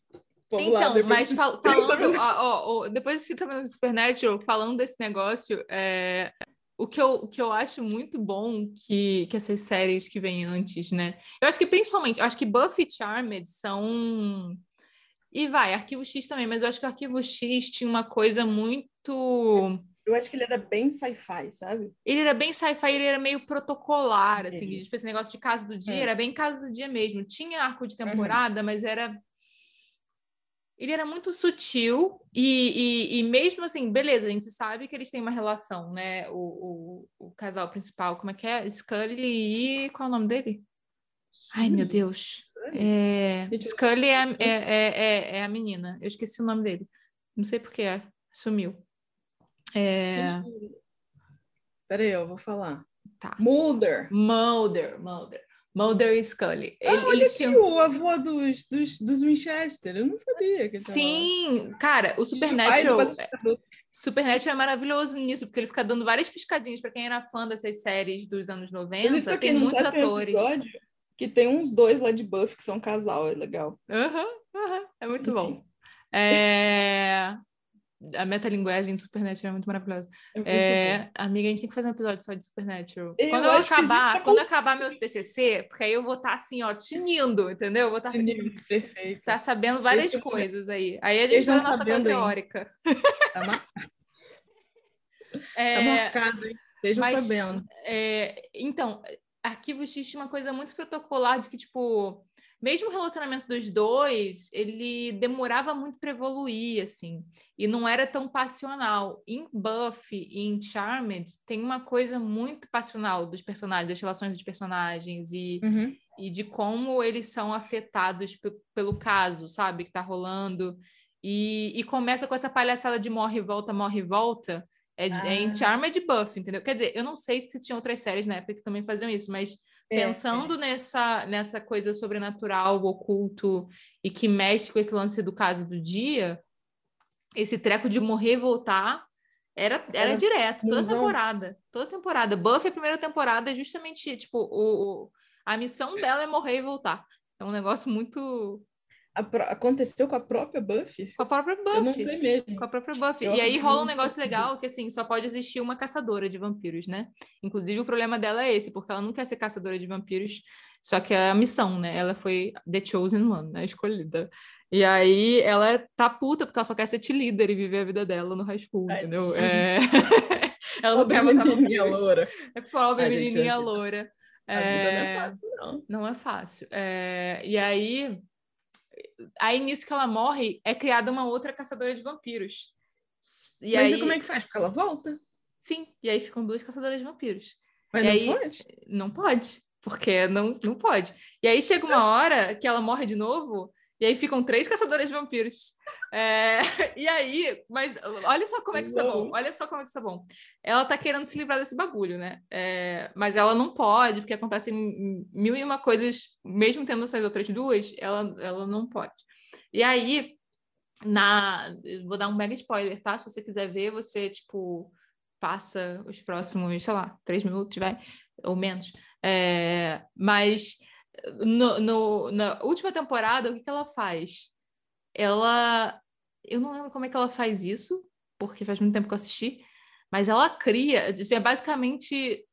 [SPEAKER 1] Vamos então, lá, mas fal falando, ó, ó, depois que tá vendo Supernatural, falando desse negócio, é, o que, eu, o que eu acho muito bom que, que essas séries que vêm antes, né? Eu acho que principalmente, eu acho que Buffy e Charmed são. E vai, Arquivo X também, mas eu acho que o Arquivo X tinha uma coisa muito.
[SPEAKER 2] Eu acho que ele era bem sci-fi, sabe?
[SPEAKER 1] Ele era bem sci-fi, ele era meio protocolar, assim, é. tipo, esse negócio de caso do dia, é. era bem caso do dia mesmo. Tinha arco de uhum. temporada, uhum. mas era ele era muito sutil e, e, e, mesmo assim, beleza, a gente sabe que eles têm uma relação, né? O, o, o casal principal, como é que é? Scully e. Qual é o nome dele? Ai, meu Deus. É... Scully é, é, é, é, a menina. Eu esqueci o nome dele. Não sei porquê, sumiu. É...
[SPEAKER 2] Peraí, eu vou falar.
[SPEAKER 1] Tá.
[SPEAKER 2] Mulder.
[SPEAKER 1] Mulder, Mulder. Mulder e Scully.
[SPEAKER 2] Ah, Ele, olha aqui, tinham... o avô dos, dos, dos Winchester. Eu não sabia que
[SPEAKER 1] Sim, cara, o Supernatural... Supernatural é maravilhoso nisso, porque ele fica dando várias piscadinhas para quem era fã dessas séries dos anos 90. Tem muitos atores. Um episódio
[SPEAKER 2] que tem uns dois lá de Buff que são casal, é legal.
[SPEAKER 1] Uhum, uhum, é muito Enfim. bom. É a metalinguagem do Supernatural é muito maravilhosa. É é, amiga, a gente tem que fazer um episódio só de Supernatural. Eu quando eu acabar, tá quando acabar meus TCC, porque aí eu vou estar tá, assim, ó, tinindo, entendeu? Eu vou estar tá, assim,
[SPEAKER 2] perfeito.
[SPEAKER 1] tá sabendo várias Deixa coisas aí. Aí a gente faz a nossa teórica.
[SPEAKER 2] Tá, mar... é, tá marcado, hein? Estejam sabendo.
[SPEAKER 1] É, então, Arquivo X tinha uma coisa muito protocolar de que, tipo, mesmo o relacionamento dos dois, ele demorava muito para evoluir, assim, e não era tão passional. Em Buffy e em Charmed, tem uma coisa muito passional dos personagens, das relações dos personagens e, uhum. e de como eles são afetados pelo caso, sabe, que tá rolando. E, e começa com essa palhaçada de morre e volta, morre e volta. É, ah. é em ah. Charmed e Buffy, entendeu? Quer dizer, eu não sei se tinha outras séries na época que também faziam isso, mas pensando é. nessa, nessa coisa sobrenatural, oculto, e que mexe com esse lance do caso do dia, esse treco de morrer e voltar era, era, era direto, toda temporada. Toda temporada. Buffy, a primeira temporada, é justamente, tipo, o, o, a missão dela é morrer e voltar. É um negócio muito
[SPEAKER 2] aconteceu com a própria Buffy?
[SPEAKER 1] Com a própria Buffy. Eu
[SPEAKER 2] não sei mesmo.
[SPEAKER 1] Com a própria Buffy. Eu e aí rola um negócio legal que, assim, só pode existir uma caçadora de vampiros, né? Inclusive, o problema dela é esse, porque ela não quer ser caçadora de vampiros, só que é a missão, né? Ela foi The Chosen One, né? Escolhida. E aí ela tá puta porque ela só quer ser líder e viver a vida dela no high school, Ai, entendeu? É... ela não quer matar
[SPEAKER 2] menininha loura.
[SPEAKER 1] É pobre Ai, menininha gente, loura.
[SPEAKER 2] A é... vida não é fácil, não.
[SPEAKER 1] Não é fácil. É... E aí aí nisso que ela morre, é criada uma outra caçadora de vampiros.
[SPEAKER 2] E Mas aí... e como é que faz? Porque ela volta?
[SPEAKER 1] Sim, e aí ficam duas caçadoras de vampiros.
[SPEAKER 2] Mas
[SPEAKER 1] e
[SPEAKER 2] não
[SPEAKER 1] aí...
[SPEAKER 2] pode?
[SPEAKER 1] Não pode, porque não, não pode. E aí chega uma hora que ela morre de novo, e aí ficam três caçadoras de vampiros. É... E aí, mas olha só como é que isso é bom. Olha só como é que isso é bom. Ela tá querendo se livrar desse bagulho, né? É... Mas ela não pode, porque acontecem mil e uma coisas, mesmo tendo essas outras duas, ela, ela não pode. E aí, na. Vou dar um mega spoiler, tá? Se você quiser ver, você, tipo, passa os próximos, sei lá, três minutos, vai, ou menos. É... Mas no, no, na última temporada, o que, que ela faz? Ela. Eu não lembro como é que ela faz isso, porque faz muito tempo que eu assisti, mas ela cria, assim, é basicamente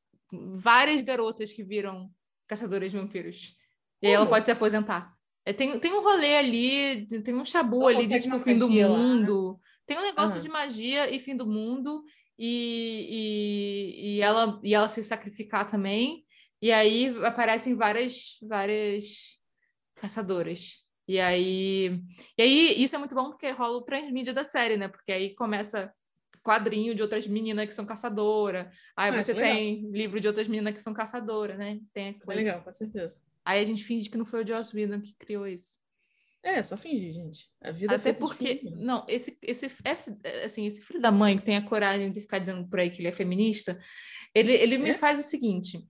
[SPEAKER 1] várias garotas que viram caçadoras de vampiros. E aí ela pode se aposentar. É, tem, tem um rolê ali, tem um chabu ali de tipo fim do mundo. Lá, né? Tem um negócio uhum. de magia e fim do mundo. E, e, e, ela, e ela se sacrificar também. E aí aparecem várias, várias caçadoras. E aí, e aí isso é muito bom porque rola o transmídia da série, né? Porque aí começa quadrinho de outras meninas que são caçadoras. Aí ah, você tem livro de outras meninas que são caçadoras, né? Tem
[SPEAKER 2] coisa. É legal, com certeza.
[SPEAKER 1] Aí a gente finge que não foi o Joss Whedon que criou isso.
[SPEAKER 2] É, só fingir, gente. A vida
[SPEAKER 1] Até porque, não, esse, esse, é, assim, esse filho da mãe que tem a coragem de ficar dizendo por aí que ele é feminista, ele, ele é? me faz o seguinte: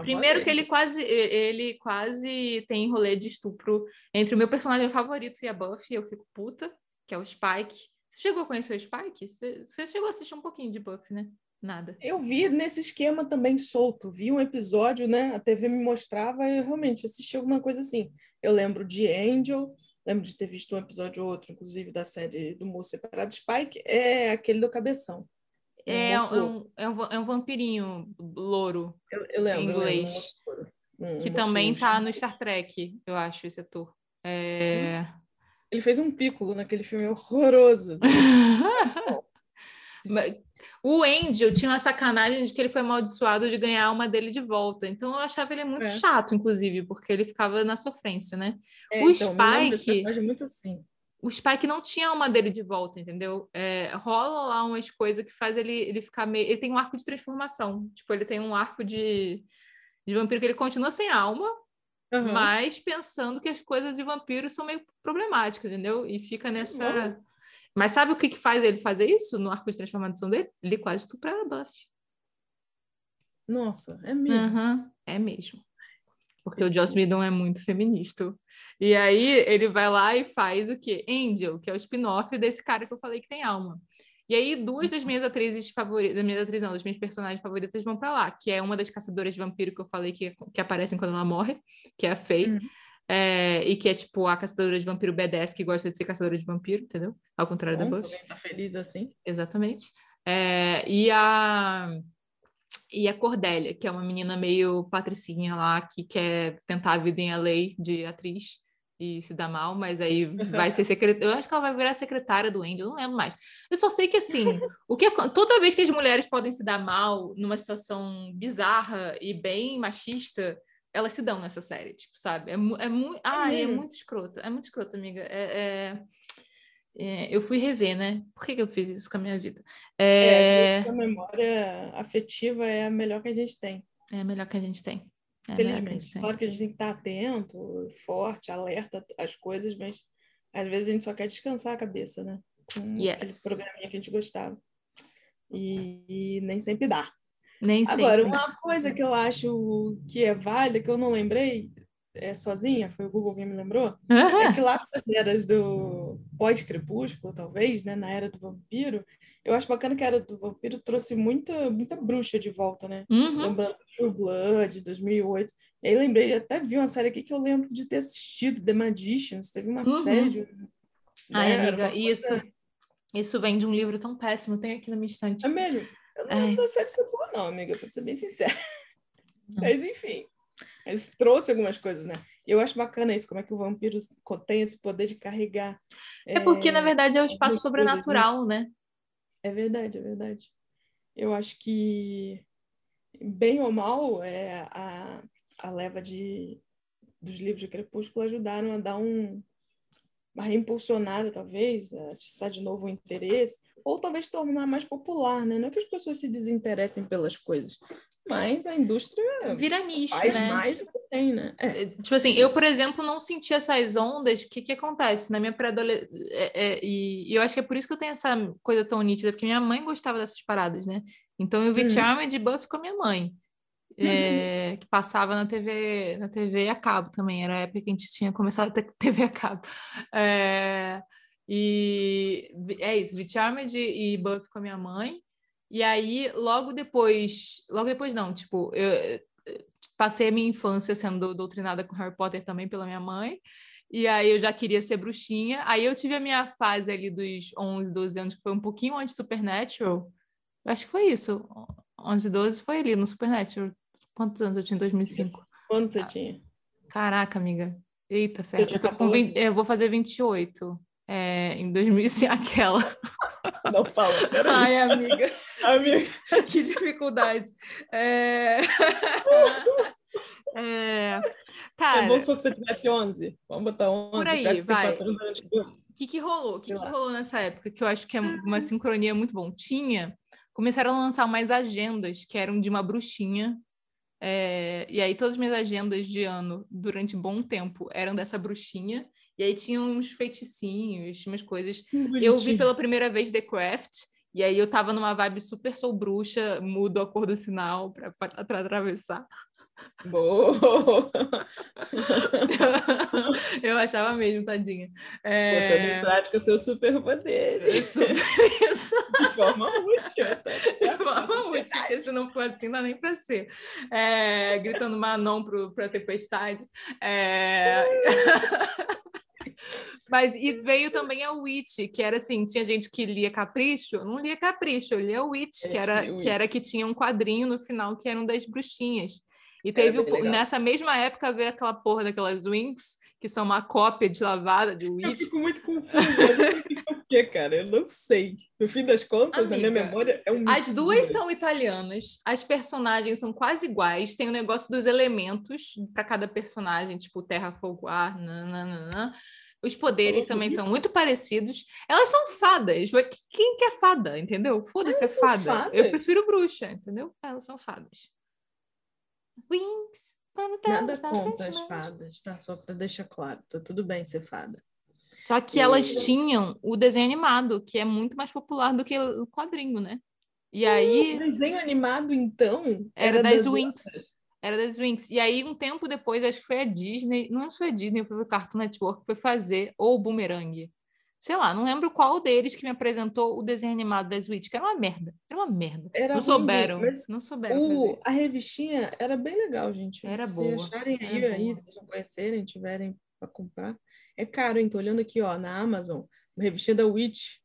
[SPEAKER 1] Primeiro que ele quase ele quase tem rolê de estupro entre o meu personagem favorito e a Buffy, eu fico puta, que é o Spike. Você chegou a conhecer o Spike? Você, você chegou a assistir um pouquinho de Buffy, né? Nada.
[SPEAKER 2] Eu vi nesse esquema também solto. Vi um episódio, né? A TV me mostrava e eu realmente assisti alguma coisa assim. Eu lembro de Angel, lembro de ter visto um episódio ou outro, inclusive da série do Moço Separado. Spike é aquele do cabeção.
[SPEAKER 1] É, um, é, um, é, um, é um vampirinho louro.
[SPEAKER 2] Eu, eu lembro,
[SPEAKER 1] em inglês.
[SPEAKER 2] Um,
[SPEAKER 1] que também tá no Star Trek, eu acho, esse ator. É...
[SPEAKER 2] Ele fez um pícolo naquele filme horroroso.
[SPEAKER 1] o Angel tinha uma sacanagem de que ele foi amaldiçoado de ganhar a alma dele de volta. Então eu achava ele muito é. chato, inclusive, porque ele ficava na sofrência, né?
[SPEAKER 2] É,
[SPEAKER 1] o
[SPEAKER 2] então,
[SPEAKER 1] Spike.
[SPEAKER 2] muito assim.
[SPEAKER 1] O Spike não tinha a alma dele de volta, entendeu? É, rola lá umas coisas que faz ele, ele ficar meio. Ele tem um arco de transformação. Tipo, ele tem um arco de, de vampiro que ele continua sem alma, uhum. mas pensando que as coisas de vampiro são meio problemáticas, entendeu? E fica nessa. Uhum. Mas sabe o que, que faz ele fazer isso no arco de transformação dele? Ele quase estupra a Buffy.
[SPEAKER 2] Nossa, é mesmo.
[SPEAKER 1] Uhum, é mesmo. Porque o Joss Whedon é muito feminista. E aí ele vai lá e faz o quê? Angel, que é o spin-off desse cara que eu falei que tem alma. E aí, duas das minhas atrizes favoritas, das minhas atrizes, não, das minhas personagens favoritas vão para lá, que é uma das caçadoras de vampiro que eu falei que, que aparecem quando ela morre, que é a Faye. Uhum. É, e que é tipo a caçadora de vampiro B10 que gosta de ser caçadora de vampiro, entendeu? Ao contrário Bom, da Bush.
[SPEAKER 2] Tá feliz assim.
[SPEAKER 1] Exatamente. É, e a e a Cordélia, que é uma menina meio patricinha lá que quer tentar a vida em LA de atriz e se dá mal, mas aí vai ser secretária. Eu acho que ela vai virar secretária do Andy, eu não lembro mais. Eu só sei que assim, o que toda vez que as mulheres podem se dar mal numa situação bizarra e bem machista, elas se dão nessa série, tipo, sabe? É, é muito. Ai, é muito escroto, é muito escroto, amiga. É, é, é, eu fui rever, né? Por que, que, eu fiz isso com a minha vida?
[SPEAKER 2] É, a memória afetiva é a melhor que a gente tem.
[SPEAKER 1] É a melhor que a gente tem. É
[SPEAKER 2] Felizmente. Claro que a gente tem que estar atento, forte, alerta às coisas, mas às vezes a gente só quer descansar a cabeça, né? Com yes. aquele programinha que a gente gostava. E, e nem sempre dá.
[SPEAKER 1] Nem
[SPEAKER 2] Agora, uma coisa que eu acho que é válida, que eu não lembrei é, sozinha, foi o Google quem me lembrou, é que lá nas eras do pós-crepúsculo, talvez, né, na era do vampiro, eu acho bacana que a era do vampiro trouxe muita, muita bruxa de volta, né?
[SPEAKER 1] Uhum.
[SPEAKER 2] Lembrando True Blood, 2008. E aí lembrei, até vi uma série aqui que eu lembro de ter assistido, The Magicians, teve uma uhum. série de...
[SPEAKER 1] Ai, né, amiga, isso, isso vem de um livro tão péssimo, tem aqui na minha estante.
[SPEAKER 2] É mesmo? Eu não lembro da série ser boa, não, amiga, pra ser bem sincera. Não. Mas, enfim, mas trouxe algumas coisas, né? Eu acho bacana isso, como é que o vampiro tem esse poder de carregar.
[SPEAKER 1] É porque, é, na verdade, é um espaço sobrenatural, né?
[SPEAKER 2] É verdade, é verdade. Eu acho que, bem ou mal, é, a, a leva de, dos livros de Crepúsculo ajudaram a dar um, reimpulsionada, talvez, atiçar de novo o interesse, ou talvez tornar mais popular, né? Não é que as pessoas se desinteressem pelas coisas, mas a indústria
[SPEAKER 1] vira nicho,
[SPEAKER 2] faz
[SPEAKER 1] né?
[SPEAKER 2] mais o que tem, né?
[SPEAKER 1] É. Tipo assim, eu, por exemplo, não senti essas ondas. O que, que acontece na minha pré-adolescência? É, é, e, e, eu acho que é por isso que eu tenho essa coisa tão nítida, porque minha mãe gostava dessas paradas, né? Então eu vi hum. Charmed Buff com a minha mãe. É, que passava na TV, na TV a cabo também, era a época que a gente tinha começado a ter TV a cabo. É, e é isso, vi Charmed e Buff com a minha mãe. E aí, logo depois, logo depois não, tipo, eu, passei a minha infância sendo doutrinada com Harry Potter também pela minha mãe. E aí eu já queria ser bruxinha. Aí eu tive a minha fase ali dos 11, 12 anos, que foi um pouquinho antes Supernatural. Acho que foi isso. 11, 12 foi ali no Supernatural. Quantos anos eu tinha em 2005?
[SPEAKER 2] Quanto você ah, tinha?
[SPEAKER 1] Caraca, amiga. Eita, fé. Eu, tô com 20, eu vou fazer 28. É, em 2005, aquela.
[SPEAKER 2] Não fala,
[SPEAKER 1] Ai, amiga. amiga. que dificuldade. É... é... Cara,
[SPEAKER 2] é bom que você tivesse 11. Vamos botar 11.
[SPEAKER 1] Por aí, vai. O que, que rolou? O que, que rolou nessa época? Que eu acho que é uma sincronia muito bom. Tinha, começaram a lançar mais agendas que eram de uma bruxinha. É, e aí todas as minhas agendas de ano, durante bom tempo, eram dessa bruxinha. E aí tinha uns feiticinhos, tinha umas coisas. Eu vi pela primeira vez The Craft, e aí eu tava numa vibe super sou bruxa, mudo a cor do sinal para atravessar.
[SPEAKER 2] Boa!
[SPEAKER 1] eu achava mesmo, tadinha.
[SPEAKER 2] É... Botando em prática seus superpoderes.
[SPEAKER 1] Super isso.
[SPEAKER 2] De forma útil. Tá
[SPEAKER 1] De forma útil, porque se não for assim, não dá nem para ser. É... Gritando Manon para tempestades. É... Mas e veio também a Witch, que era assim, tinha gente que lia Capricho, não lia Capricho, eu lia Witch, que era, que era que tinha um quadrinho no final que eram das bruxinhas. E teve o, nessa mesma época veio aquela porra daquelas Winx, que são uma cópia de lavada de Witch.
[SPEAKER 2] Eu fico muito confusa, eu não sei o que, cara, eu não sei. No fim das contas, Amiga, na minha memória, é um
[SPEAKER 1] As duas são italianas, as personagens são quase iguais, tem o negócio dos elementos para cada personagem, tipo terra, fogo, ar, nananana. Os poderes também são muito parecidos. Elas são fadas. Quem que é fada, entendeu? Foda-se, é fada. Fadas. Eu prefiro bruxa, entendeu? Elas são fadas. Wings.
[SPEAKER 2] Nada contra as fadas, tá? Só para deixar claro, tá tudo bem ser fada.
[SPEAKER 1] Só que e... elas tinham o desenho animado, que é muito mais popular do que o quadrinho, né? E aí.
[SPEAKER 2] O desenho animado, então?
[SPEAKER 1] Era, era das, das Winx. Era das Winx. E aí, um tempo depois, acho que foi a Disney, não foi a Disney, foi o Cartoon Network, foi fazer, ou o Boomerang sei lá, não lembro qual deles que me apresentou o desenho animado da Switch, que era uma merda. Era uma merda. Era não souberam. não souberam. O,
[SPEAKER 2] a revistinha era bem legal, gente.
[SPEAKER 1] Era
[SPEAKER 2] se
[SPEAKER 1] boa.
[SPEAKER 2] Se acharem aí, aí se não conhecerem, tiverem para comprar. É caro, hein? Tô olhando aqui, ó, na Amazon, a revistinha da Witch.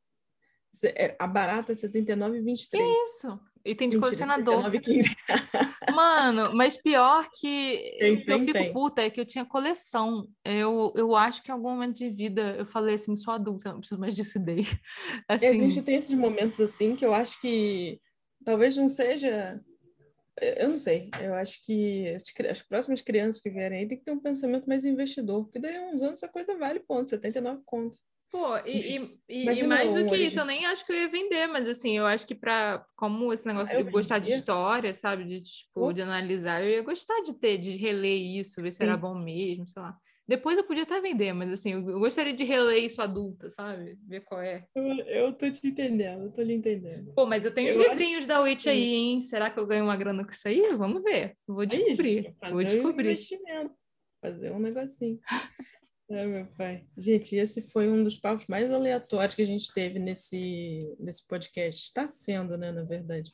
[SPEAKER 2] É, a barata é R$79,23.
[SPEAKER 1] Que isso? E tem de colecionador. Mano, mas pior que tem, tem, eu fico tem. puta é que eu tinha coleção. Eu, eu acho que em algum momento de vida eu falei assim, sou adulta, não preciso mais disso daí.
[SPEAKER 2] Assim... É, a gente tem esses momentos assim que eu acho que talvez não seja. Eu não sei, eu acho que as, as próximas crianças que vierem aí tem que ter um pensamento mais investidor, porque daí uns anos essa coisa vale ponto, 79 contos.
[SPEAKER 1] Pô, e, e, e, mais do que isso, eu nem acho que eu ia vender, mas assim, eu acho que para como esse negócio ah, de gostar de história, sabe, de tipo, de analisar, eu ia gostar de ter, de reler isso, ver se Sim. era bom mesmo, sei lá. Depois eu podia até vender, mas assim, eu gostaria de reler isso adulta, sabe? Ver qual é.
[SPEAKER 2] Eu, eu tô te entendendo, eu tô lhe entendendo.
[SPEAKER 1] Pô, mas eu tenho eu os livrinhos acho... da Witch aí, hein? Será que eu ganho uma grana com isso aí? Vamos ver. Vou descobrir. Aí, Vou descobrir.
[SPEAKER 2] Um fazer um negocinho. É, meu pai. Gente, esse foi um dos papos mais aleatórios que a gente teve nesse, nesse podcast. Está sendo, né, na verdade.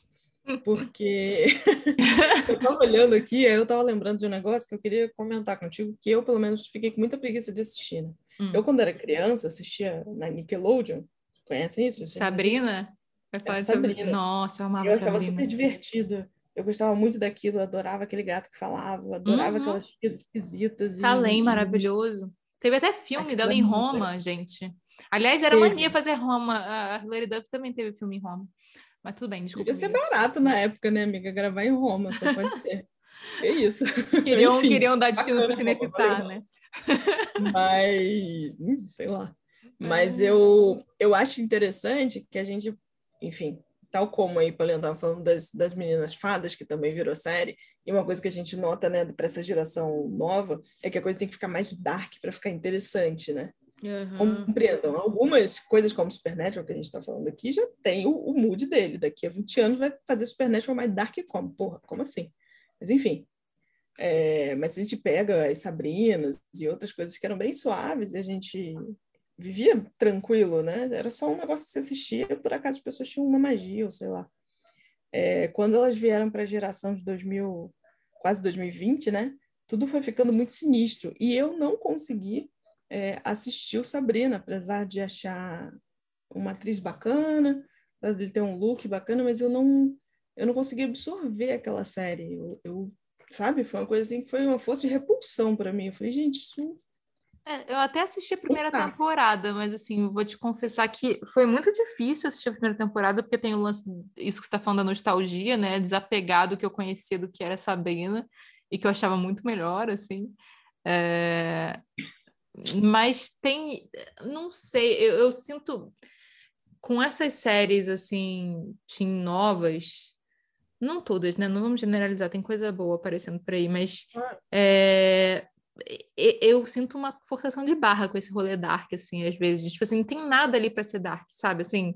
[SPEAKER 2] Porque eu estava olhando aqui, aí eu estava lembrando de um negócio que eu queria comentar contigo, que eu, pelo menos, fiquei com muita preguiça de assistir. Né? Hum. Eu, quando era criança, assistia na Nickelodeon. Conhecem isso?
[SPEAKER 1] Sabrina?
[SPEAKER 2] Vai falar é Sabrina.
[SPEAKER 1] Sobre... Nossa, eu amava
[SPEAKER 2] Eu achava Sabrina. super divertido. Eu gostava muito daquilo, adorava aquele gato que falava, adorava uhum. aquelas coisas esquisitas.
[SPEAKER 1] Salem, e... maravilhoso. Teve até filme dela em Roma, gente. Aliás, era teve. mania fazer Roma. A Hilary Duff também teve filme em Roma. Mas tudo bem, desculpa.
[SPEAKER 2] Ia ser barato na época, né, amiga? Gravar em Roma, só pode ser. É isso.
[SPEAKER 1] Queriam, Enfim, queriam dar destino para o Cinecitar, né?
[SPEAKER 2] Mas, sei lá. Mas eu, eu acho interessante que a gente, enfim, tal como aí Paulinho estava falando das, das meninas fadas, que também virou série, e uma coisa que a gente nota, né, para essa geração nova, é que a coisa tem que ficar mais dark para ficar interessante, né? Uhum. Compreendam. Algumas coisas como Supernatural, que a gente está falando aqui, já tem o, o, mood dele. Daqui a 20 anos vai fazer Supernatural mais dark como? Porra, como assim? Mas enfim. É, mas a gente pega as Sabrinas e outras coisas que eram bem suaves e a gente vivia tranquilo, né? Era só um negócio que você assistia, por acaso as pessoas tinham uma magia, ou sei lá. É, quando elas vieram para a geração de 2000, quase 2020, né? Tudo foi ficando muito sinistro. E eu não consegui é, assistir o Sabrina, apesar de achar uma atriz bacana, de ter um look bacana, mas eu não eu não consegui absorver aquela série. Eu, eu sabe, foi uma coisa assim que foi uma força de repulsão para mim. Eu falei, gente, isso
[SPEAKER 1] é, eu até assisti a primeira Opa. temporada, mas assim, vou te confessar que foi muito difícil assistir a primeira temporada, porque tem o lance, isso que você está falando da nostalgia, né? Desapegado que eu conhecia do que era Sabrina e que eu achava muito melhor, assim. É... Mas tem, não sei, eu, eu, sinto com essas séries assim, teen novas, não todas, né? Não vamos generalizar, tem coisa boa aparecendo por aí, mas é, eu sinto uma forçação de barra com esse rolê dark, assim, às vezes. Tipo assim, não tem nada ali para ser dark, sabe? Assim,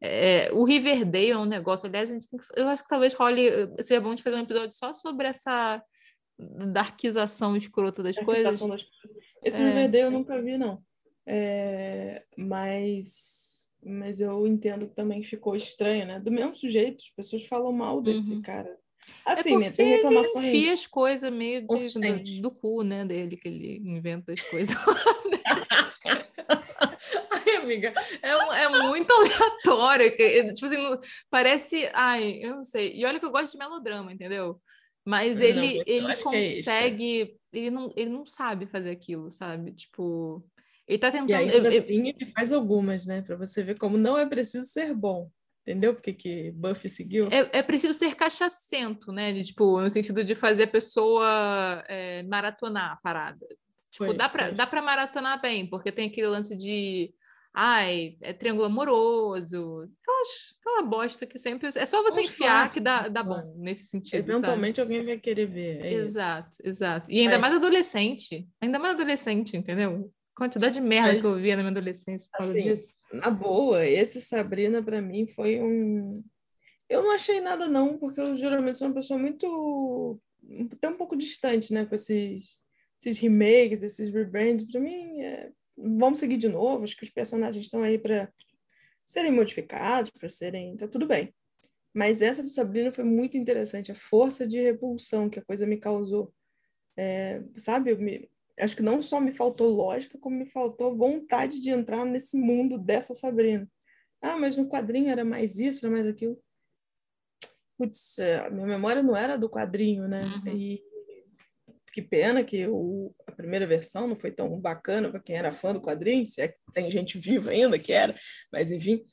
[SPEAKER 1] é, o Riverdale é um negócio. Aliás, a gente tem que, eu acho que talvez role. Seria bom de fazer um episódio só sobre essa darkização escrota das coisas. Das...
[SPEAKER 2] Esse é... Riverdale eu nunca vi, não. É, mas, mas eu entendo que também ficou estranho, né? Do mesmo sujeito, as pessoas falam mal desse uhum. cara. Assim,
[SPEAKER 1] é
[SPEAKER 2] né? Tem reclamações.
[SPEAKER 1] Ele enfia as coisas meio de, do, do, cu, né, dele, que ele inventa as coisas. ai, amiga, é, é muito aleatório. Que, tipo assim, parece. Ai, eu não sei. E olha que eu gosto de melodrama, entendeu? Mas ele, não, ele é consegue. É ele, não, ele não sabe fazer aquilo, sabe? Tipo. Ele tá tentando. E
[SPEAKER 2] ainda eu, assim, ele faz algumas, né? Para você ver como não é preciso ser bom. Entendeu porque que Buffy seguiu?
[SPEAKER 1] É, é preciso ser cachacento, né? De, tipo, no sentido de fazer a pessoa é, maratonar a parada. Tipo, foi, dá para dá pra maratonar bem, porque tem aquele lance de ai, é triângulo amoroso, aquelas, aquela bosta que sempre. É só você enfiar que dá, dá bom nesse sentido.
[SPEAKER 2] Eventualmente
[SPEAKER 1] sabe?
[SPEAKER 2] alguém vai querer ver. É
[SPEAKER 1] exato, isso. exato. E ainda mais adolescente. Ainda mais adolescente, entendeu? Quantidade de merda Mas, que eu via na minha adolescência por causa
[SPEAKER 2] assim,
[SPEAKER 1] disso.
[SPEAKER 2] Na boa, esse Sabrina, para mim, foi um. Eu não achei nada, não, porque eu geralmente sou uma pessoa muito. até um pouco distante, né, com esses, esses remakes, esses rebrands. Para mim, é... vamos seguir de novo. Acho que os personagens estão aí para serem modificados, para serem. tá tudo bem. Mas essa do Sabrina foi muito interessante, a força de repulsão que a coisa me causou. É, sabe, eu me, acho que não só me faltou lógica, como me faltou vontade de entrar nesse mundo dessa Sabrina. Ah, mas no quadrinho era mais isso, era mais aquilo. Putz, a minha memória não era do quadrinho, né? Uhum. E que pena que o, a primeira versão não foi tão bacana para quem era fã do quadrinho, se é que tem gente viva ainda que era, mas enfim,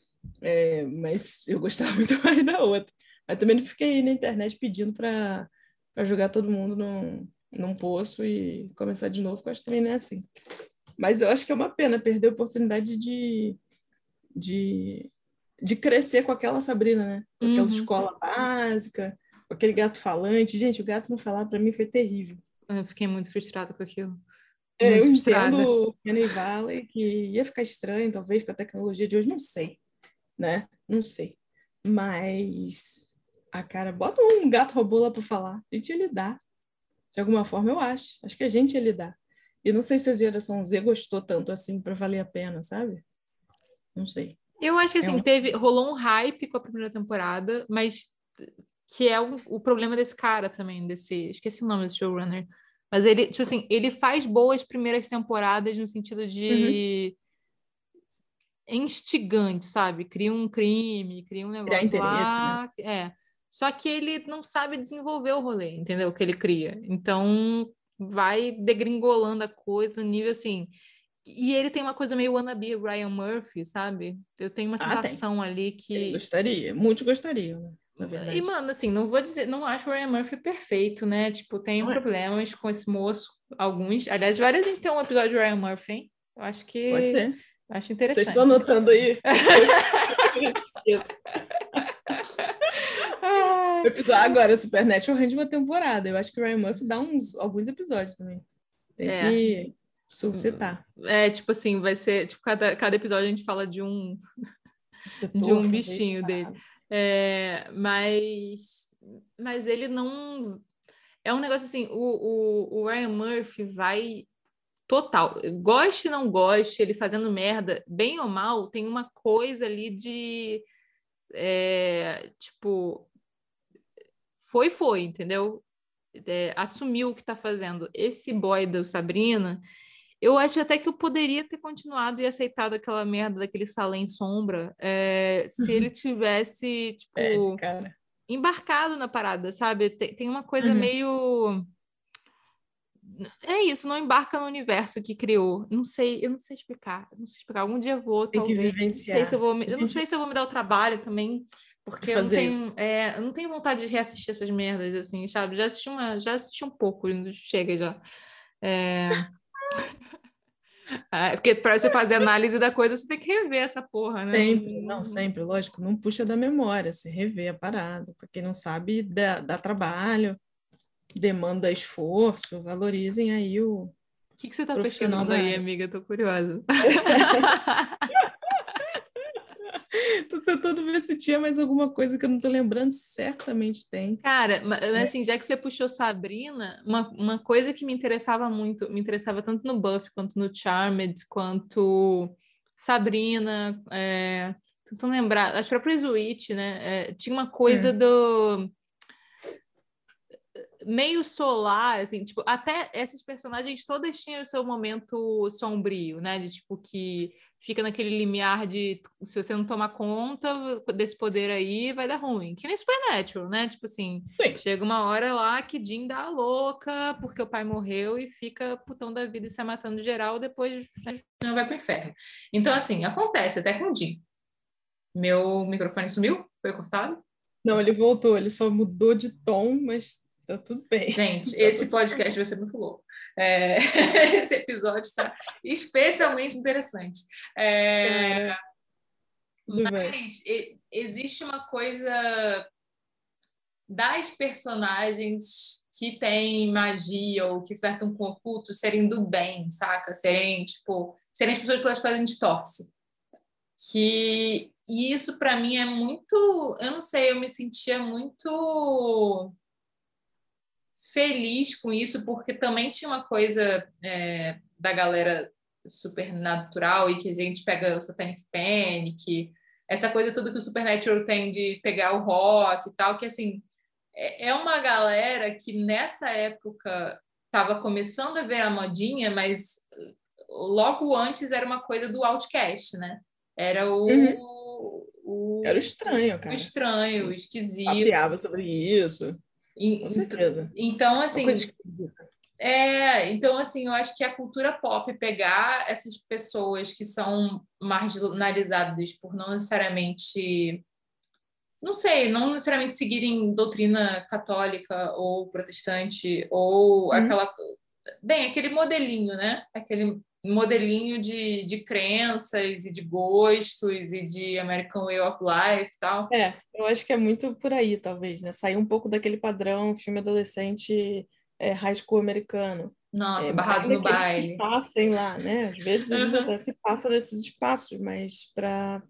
[SPEAKER 2] é, mas eu gostava muito mais da outra. Mas também não fiquei na internet pedindo para jogar todo mundo no, num poço e começar de novo, que eu acho que também não é assim. Mas eu acho que é uma pena perder a oportunidade de, de, de crescer com aquela Sabrina, né? Com aquela uhum. escola básica, com aquele gato falante. Gente, o gato não falar para mim foi terrível.
[SPEAKER 1] Eu fiquei muito frustrada com aquilo.
[SPEAKER 2] É, eu entendo o Kenny Valley que ia ficar estranho, talvez, com a tecnologia de hoje, não sei, né? Não sei. Mas a cara, bota um gato robô lá para falar, a gente ia lidar. De alguma forma, eu acho. Acho que a gente ia lidar. E não sei se a geração Z gostou tanto assim para valer a pena, sabe? Não sei.
[SPEAKER 1] Eu acho que assim, é um... teve, rolou um hype com a primeira temporada, mas que é o, o problema desse cara também, desse. Esqueci o nome desse showrunner. Mas ele, tipo assim, ele faz boas primeiras temporadas no sentido de. Uhum instigante, sabe? Cria um crime, cria um negócio lá. Né? É. Só que ele não sabe desenvolver o rolê, entendeu? O que ele cria. Então, vai degringolando a coisa no nível assim. E ele tem uma coisa meio wannabe Ryan Murphy, sabe? Eu tenho uma ah, sensação ah, ali que.
[SPEAKER 2] Eu gostaria, muitos gostariam, né?
[SPEAKER 1] E, mano, assim, não vou dizer, não acho o Ryan Murphy perfeito, né? Tipo, tenho não é. problemas é. com esse moço, alguns. Aliás, várias a gente tem um episódio de Ryan Murphy, hein? Eu acho que.
[SPEAKER 2] Pode ser.
[SPEAKER 1] Acho interessante.
[SPEAKER 2] Vocês estão anotando aí? episódio, agora, Supernatural rende uma temporada. Eu acho que o Ryan Murphy dá uns, alguns episódios também. Tem é. que suscitar.
[SPEAKER 1] É, tipo assim, vai ser. Tipo, cada, cada episódio a gente fala de um. Setor, de um bichinho dele. É, mas, mas ele não. É um negócio assim, o, o, o Ryan Murphy vai total. Goste não goste, ele fazendo merda, bem ou mal, tem uma coisa ali de. É, tipo, foi, foi, entendeu? É, assumiu o que está fazendo. Esse boy da Sabrina, eu acho até que eu poderia ter continuado e aceitado aquela merda daquele salém sombra é, se ele tivesse, tipo, é, embarcado na parada, sabe? Tem, tem uma coisa uhum. meio. É isso, não embarca no universo que criou. Não sei, eu não sei explicar. Não sei explicar. Algum dia vou, talvez. Não sei se eu vou. Eu não sei se eu vou me dar o trabalho também porque eu não, tenho, é, eu não tenho vontade de reassistir essas merdas, assim, sabe? Já assisti, uma, já assisti um pouco, chega já. É... é porque para você fazer análise da coisa, você tem que rever essa porra, né?
[SPEAKER 2] Sempre, não, sempre, lógico, não puxa da memória, você revê a parada. Para quem não sabe, dá, dá trabalho, demanda esforço, valorizem aí o.
[SPEAKER 1] O que, que você está pesquisando aí, amiga? Tô curiosa.
[SPEAKER 2] tô tentando ver se tinha mais alguma coisa que eu não tô lembrando, certamente tem.
[SPEAKER 1] Cara, mas é. assim, já que você puxou Sabrina, uma, uma coisa que me interessava muito, me interessava tanto no Buffy quanto no Charmed, quanto Sabrina, é, tentando lembrar, as próprias Witch, né? É, tinha uma coisa é. do meio solar, assim, tipo, até essas personagens todas tinham o seu momento sombrio, né? De tipo que fica naquele limiar de se você não tomar conta desse poder aí, vai dar ruim. Que nem Supernatural, né? Tipo assim, Sim. chega uma hora lá que Jean dá a louca porque o pai morreu e fica putão da vida e se matando geral, depois não vai pro inferno. Então, assim, acontece até com Jean. Meu microfone sumiu? Foi cortado?
[SPEAKER 2] Não, ele voltou, ele só mudou de tom, mas tá tudo bem.
[SPEAKER 1] Gente, esse podcast vai ser muito louco. É... esse episódio está especialmente interessante. É... É... Mas existe uma coisa das personagens que têm magia ou que flertam com o oculto serem do bem, saca? Serem, tipo, serem as pessoas pelas quais a gente torce. Que e isso para mim é muito, eu não sei, eu me sentia muito feliz com isso, porque também tinha uma coisa é, da galera supernatural e que a gente pega o Satanic Panic, essa coisa tudo que o Supernatural tem de pegar o rock e tal, que assim, é, é uma galera que nessa época estava começando a ver a modinha, mas logo antes era uma coisa do outcast, né? Era o, uhum
[SPEAKER 2] o, Era estranho, cara.
[SPEAKER 1] O estranho, o esquisito.
[SPEAKER 2] Papeava sobre isso. Com certeza.
[SPEAKER 1] Então, assim. É, então, assim, eu acho que a cultura pop pegar essas pessoas que são marginalizadas por não necessariamente. Não sei, não necessariamente seguirem doutrina católica ou protestante, ou uhum. aquela. Bem, aquele modelinho, né? Aquele modelinho de, de crenças e de gostos e de American Way of Life e tal.
[SPEAKER 2] É, eu acho que é muito por aí, talvez, né? Sair um pouco daquele padrão filme adolescente é, high school americano.
[SPEAKER 1] Nossa, é, barrados no baile.
[SPEAKER 2] Passem lá, né? Às vezes eles até se passam nesses espaços, mas para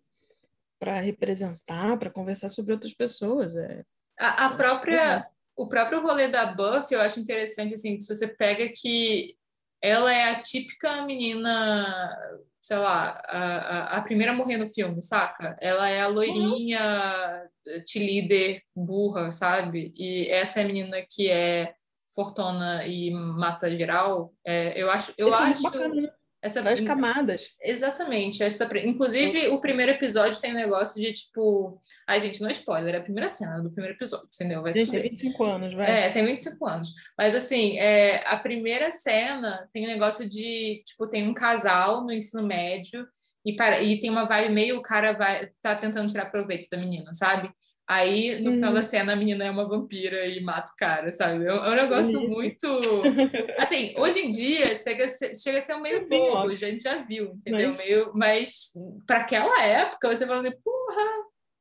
[SPEAKER 2] para representar, para conversar sobre outras pessoas. É,
[SPEAKER 1] a, a própria, o próprio rolê da Buffy, eu acho interessante, assim, se você pega que ela é a típica menina, sei lá, a, a, primeira a morrer no filme, saca? Ela é a loirinha, uhum. líder burra, sabe? E essa é a menina que é fortuna e mata geral. É, eu acho, eu Esse acho. É?
[SPEAKER 2] Essa, Várias camadas.
[SPEAKER 1] Exatamente. Essa, inclusive, o primeiro episódio tem um negócio de tipo. Ai, gente, não é spoiler, é a primeira cena do primeiro episódio, entendeu?
[SPEAKER 2] Vai gente, tem 25 anos, vai.
[SPEAKER 1] É, tem 25 anos. Mas assim, é, a primeira cena tem um negócio de, tipo, tem um casal no ensino médio e, para, e tem uma vibe meio o cara vai tá tentando tirar proveito da menina, sabe? Aí, no uhum. final da cena, a menina é uma vampira e mata o cara, sabe? É um é negócio Isso. muito. Assim, hoje em dia chega, chega a ser um meio é bobo, a gente já viu, entendeu? Mas, meio... Mas para aquela época, você fala assim, porra,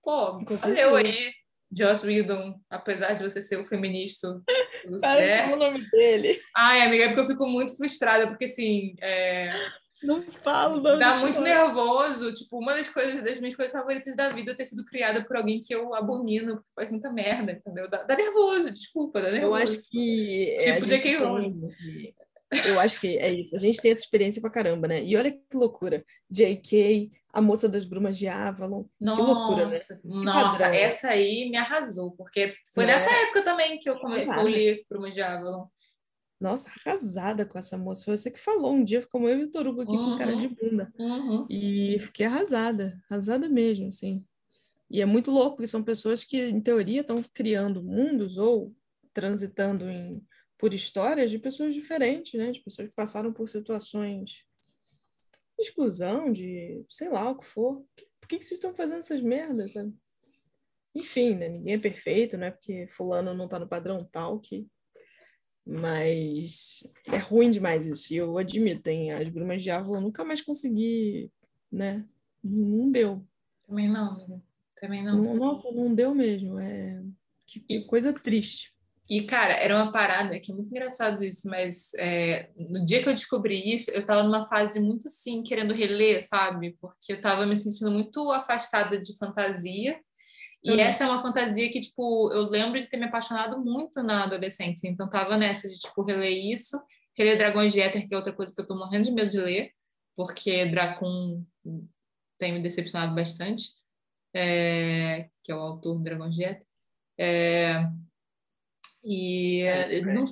[SPEAKER 1] pô, valeu aí, Joss Whedon, apesar de você ser o feminista.
[SPEAKER 2] Para é... o nome dele.
[SPEAKER 1] Ai, amiga, é porque eu fico muito frustrada, porque assim. É...
[SPEAKER 2] Não falo, não.
[SPEAKER 1] Dá muito nervoso. Tipo, uma das coisas, das minhas coisas favoritas da vida é ter sido criada por alguém que eu abomino, porque faz muita merda, entendeu? Dá, dá nervoso, desculpa, dá nervoso.
[SPEAKER 2] Eu acho que. É, tipo, J.K. Rowling. Eu acho que é isso. A gente tem essa experiência pra caramba, né? E olha que loucura. J.K., a moça das brumas de Avalon. Nossa, que loucura, né?
[SPEAKER 1] nossa, padrão. essa aí me arrasou, porque foi né? nessa época também que eu, come... eu li Brumas de Avalon.
[SPEAKER 2] Nossa, arrasada com essa moça. Foi você que falou um dia, como eu e o Torugo aqui uhum, com cara de uhum, bunda.
[SPEAKER 1] Uhum.
[SPEAKER 2] E fiquei arrasada, arrasada mesmo, assim. E é muito louco, porque são pessoas que, em teoria, estão criando mundos ou transitando em, por histórias de pessoas diferentes, né? De pessoas que passaram por situações de exclusão, de sei lá o que for. Por que, que vocês estão fazendo essas merdas, sabe? Enfim, né? Ninguém é perfeito, não é porque fulano não tá no padrão tal que mas é ruim demais isso, e eu admito, hein? As Brumas de Avalon eu nunca mais consegui, né? Não deu.
[SPEAKER 1] Também não, amiga. Também não.
[SPEAKER 2] Nossa, não deu mesmo. É... Que, que coisa triste.
[SPEAKER 1] E, cara, era uma parada que é muito engraçado isso, mas é, no dia que eu descobri isso, eu tava numa fase muito assim, querendo reler, sabe? Porque eu tava me sentindo muito afastada de fantasia e uhum. essa é uma fantasia que, tipo, eu lembro de ter me apaixonado muito na adolescência. Então, tava nessa de, tipo, reler isso. Reler Dragões de Éter, que é outra coisa que eu tô morrendo de medo de ler, porque Dracon tem me decepcionado bastante, é... que é o autor do Dragões de Éter. É... E é, não,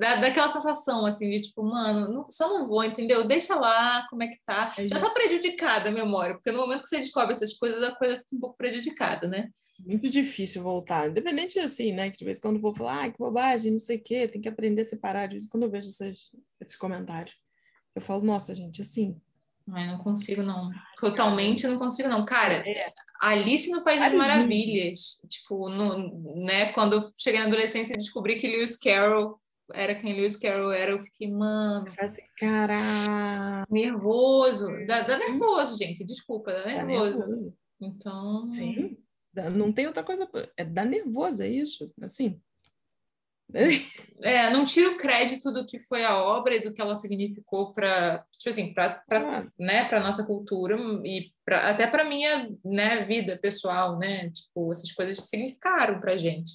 [SPEAKER 1] dá, dá aquela sensação assim de tipo, mano, não, só não vou, entendeu? Deixa lá como é que tá. É, Já tá prejudicada a memória, porque no momento que você descobre essas coisas, a coisa fica um pouco prejudicada, né?
[SPEAKER 2] Muito difícil voltar. Independente assim, né? Que de vez em quando eu vou falar, ah, que bobagem, não sei o quê, tem que aprender a separar. De vez em quando eu vejo esses, esses comentários, eu falo, nossa, gente, assim,
[SPEAKER 1] Ai, não consigo, não. Totalmente não consigo, não. Cara, é. Alice no País das Maravilhas. Tipo, no, né, quando eu cheguei na adolescência e descobri que Lewis Carroll era quem Lewis Carroll era, eu fiquei, mano.
[SPEAKER 2] Assim, cara.
[SPEAKER 1] Nervoso. Dá, dá, nervoso, gente. Desculpa, dá nervoso. Dá nervoso. Então.
[SPEAKER 2] Sim. Não tem outra coisa. É dar nervoso, é isso. Assim.
[SPEAKER 1] É, não tiro o crédito do que foi a obra e do que ela significou para, tipo assim, para ah. né, para nossa cultura e pra, até para minha, né, vida pessoal, né? Tipo, essas coisas significaram para gente.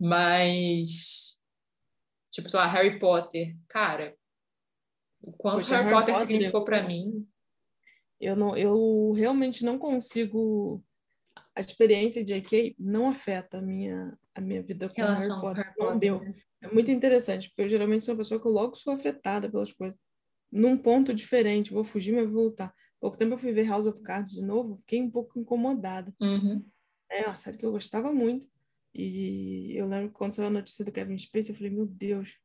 [SPEAKER 1] Mas tipo, sei lá, Harry Potter, cara, o quanto Poxa, Harry, Harry, Potter, Potter significou para mim.
[SPEAKER 2] Eu não, eu realmente não consigo a experiência de JK não afeta a minha, a minha vida com Potter. Harry Potter. Não deu. Né? É muito interessante, porque eu geralmente sou uma pessoa que eu logo sou afetada pelas coisas. Num ponto diferente, vou fugir, mas vou voltar. Pouco tempo eu fui ver House of Cards de novo, fiquei um pouco incomodada.
[SPEAKER 1] Uhum.
[SPEAKER 2] É uma série que eu gostava muito. E eu lembro que quando saiu a notícia do Kevin Spacey, eu falei, meu Deus,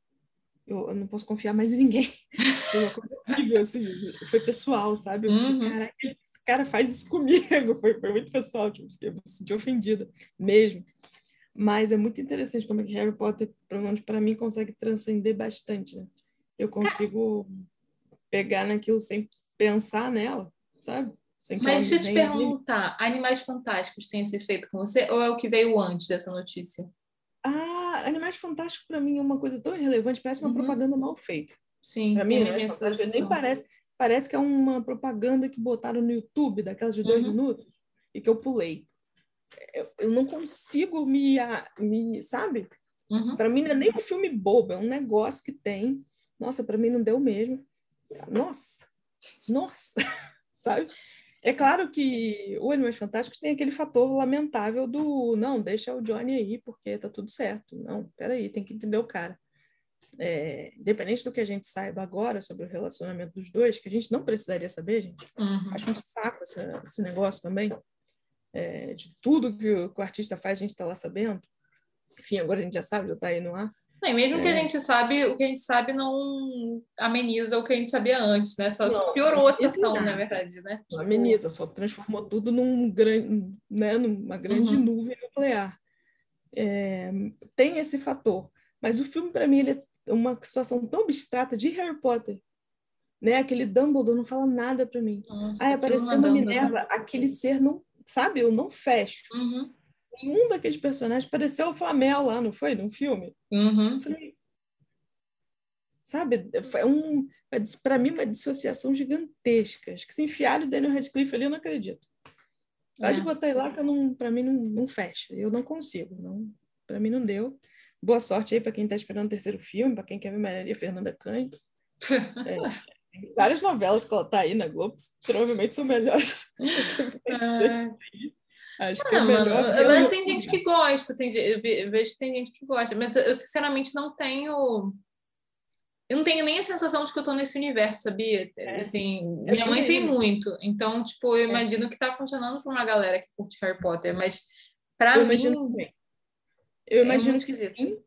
[SPEAKER 2] eu, eu não posso confiar mais em ninguém. Foi uma coisa horrível, assim, foi pessoal, sabe? Eu
[SPEAKER 1] uhum.
[SPEAKER 2] falei, caraca, cara faz isso comigo. Foi, foi muito pessoal, tipo, eu me senti ofendida mesmo. Mas é muito interessante como é que Harry Potter, pelo menos para mim, consegue transcender bastante. Né? Eu consigo pegar naquilo sem pensar nela, sabe? Sem
[SPEAKER 1] Mas deixa eu te perguntar, Animais Fantásticos tem esse efeito com você ou é o que veio antes dessa notícia?
[SPEAKER 2] Ah, Animais Fantásticos para mim é uma coisa tão irrelevante, parece uma uhum. propaganda mal feita.
[SPEAKER 1] Sim,
[SPEAKER 2] para mim, Fantásticos nem parece Parece que é uma propaganda que botaram no YouTube, daquelas de dois uhum. minutos, e que eu pulei. Eu, eu não consigo me, me sabe?
[SPEAKER 1] Uhum.
[SPEAKER 2] Para mim não é nem um filme bobo, é um negócio que tem. Nossa, para mim não deu mesmo. Nossa, nossa, sabe? É claro que o Animais Fantásticos tem aquele fator lamentável do não, deixa o Johnny aí porque tá tudo certo. Não, peraí, tem que entender o cara é, independente do que a gente saiba agora sobre o relacionamento dos dois, que a gente não precisaria saber, gente.
[SPEAKER 1] Uhum.
[SPEAKER 2] Acho um saco esse, esse negócio também. É, de tudo que o, que o, artista faz, a gente está lá sabendo. Enfim, agora a gente já sabe, já está aí no ar.
[SPEAKER 1] Não, mesmo é... que a gente sabe, o que a gente sabe não ameniza o que a gente sabia antes, né? Só, não, piorou a situação, na verdade, né?
[SPEAKER 2] Não ameniza, só transformou tudo num grande, né, numa grande uhum. nuvem nuclear. É, tem esse fator. Mas o filme, para mim, ele é uma situação tão abstrata de Harry Potter. Né? Aquele Dumbledore não fala nada para mim.
[SPEAKER 1] Nossa,
[SPEAKER 2] Aí apareceu uma Minerva, aquele ser não, sabe, eu não fecho.
[SPEAKER 1] Uhum.
[SPEAKER 2] Nenhum daqueles personagens pareceu o Flamel lá, não foi? Num filme?
[SPEAKER 1] Uhum.
[SPEAKER 2] Falei, sabe, é um, para mim, uma dissociação gigantesca. Acho que se enfiar o Daniel Radcliffe ali, eu não acredito. Pode é. botar ele lá que para mim não, não fecha. Eu não consigo. Não, para mim não deu. Boa sorte aí para quem está esperando o terceiro filme, para quem quer ver Maria Fernanda Canho. É, várias novelas que ela está aí na Globo, provavelmente são melhores. Acho que é melhor.
[SPEAKER 1] Mano, tem gente que gosta, tem, eu vejo que tem gente que gosta, mas eu, sinceramente não tenho. Eu não tenho nem a sensação de que eu estou nesse universo, sabia? É. Assim, é minha mãe tem muito, então, tipo, eu é. imagino que está funcionando para uma galera que curte Harry Potter, mas para mim.
[SPEAKER 2] Imagino eu é imagino que sim,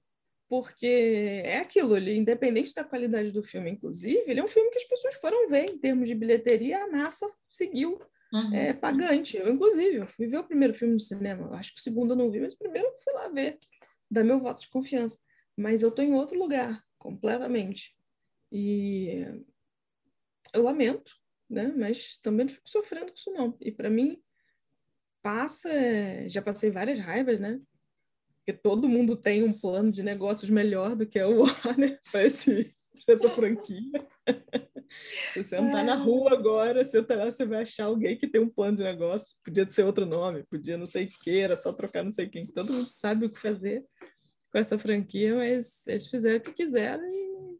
[SPEAKER 2] porque é aquilo, ele, independente da qualidade do filme, inclusive, ele é um filme que as pessoas foram ver em termos de bilheteria, a massa seguiu
[SPEAKER 1] uhum.
[SPEAKER 2] é, pagante. Eu, inclusive, eu fui ver o primeiro filme no cinema, acho que o segundo eu não vi, mas o primeiro eu fui lá ver, dar meu voto de confiança. Mas eu estou em outro lugar, completamente. E eu lamento, né? mas também não fico sofrendo com isso, não. E para mim, passa, já passei várias raivas, né? Porque todo mundo tem um plano de negócios melhor do que é o Warner para essa franquia. Se você não tá na rua agora, você tá lá, você vai achar alguém que tem um plano de negócio, podia ser outro nome, podia não sei o que, era só trocar não sei quem. Todo mundo sabe o que fazer com essa franquia, mas eles fizeram o que quiseram e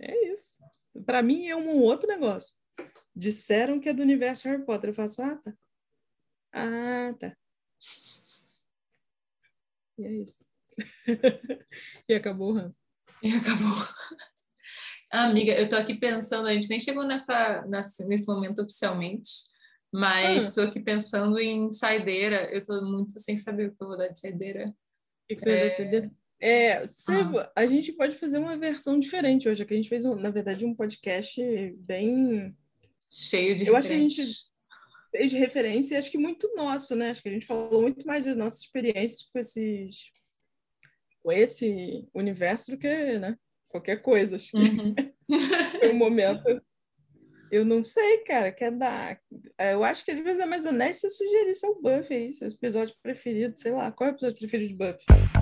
[SPEAKER 2] é isso. Para mim é um outro negócio. Disseram que é do universo Harry Potter. Eu faço, ah, tá. Ah, tá. E é isso. e acabou o ranço.
[SPEAKER 1] E acabou. Amiga, eu tô aqui pensando, a gente nem chegou nessa, nessa nesse momento oficialmente, mas estou ah. aqui pensando em saideira. Eu tô muito sem saber o que eu vou dar de saideira. O
[SPEAKER 2] que, que você é... vai dar de saideira? É, ah. a gente pode fazer uma versão diferente hoje, que a gente fez, na verdade, um podcast bem...
[SPEAKER 1] Cheio de
[SPEAKER 2] Eu acho que a gente fez de referência, acho que muito nosso, né? Acho que a gente falou muito mais das nossas experiências com esses com esse universo do que, né? Qualquer coisa. Acho que uhum. foi um momento eu não sei, cara, quer dar. Eu acho que às vezes é mais honesto se sugerir seu Buff aí, seu episódio preferido, sei lá. Qual é o episódio preferido de Buff?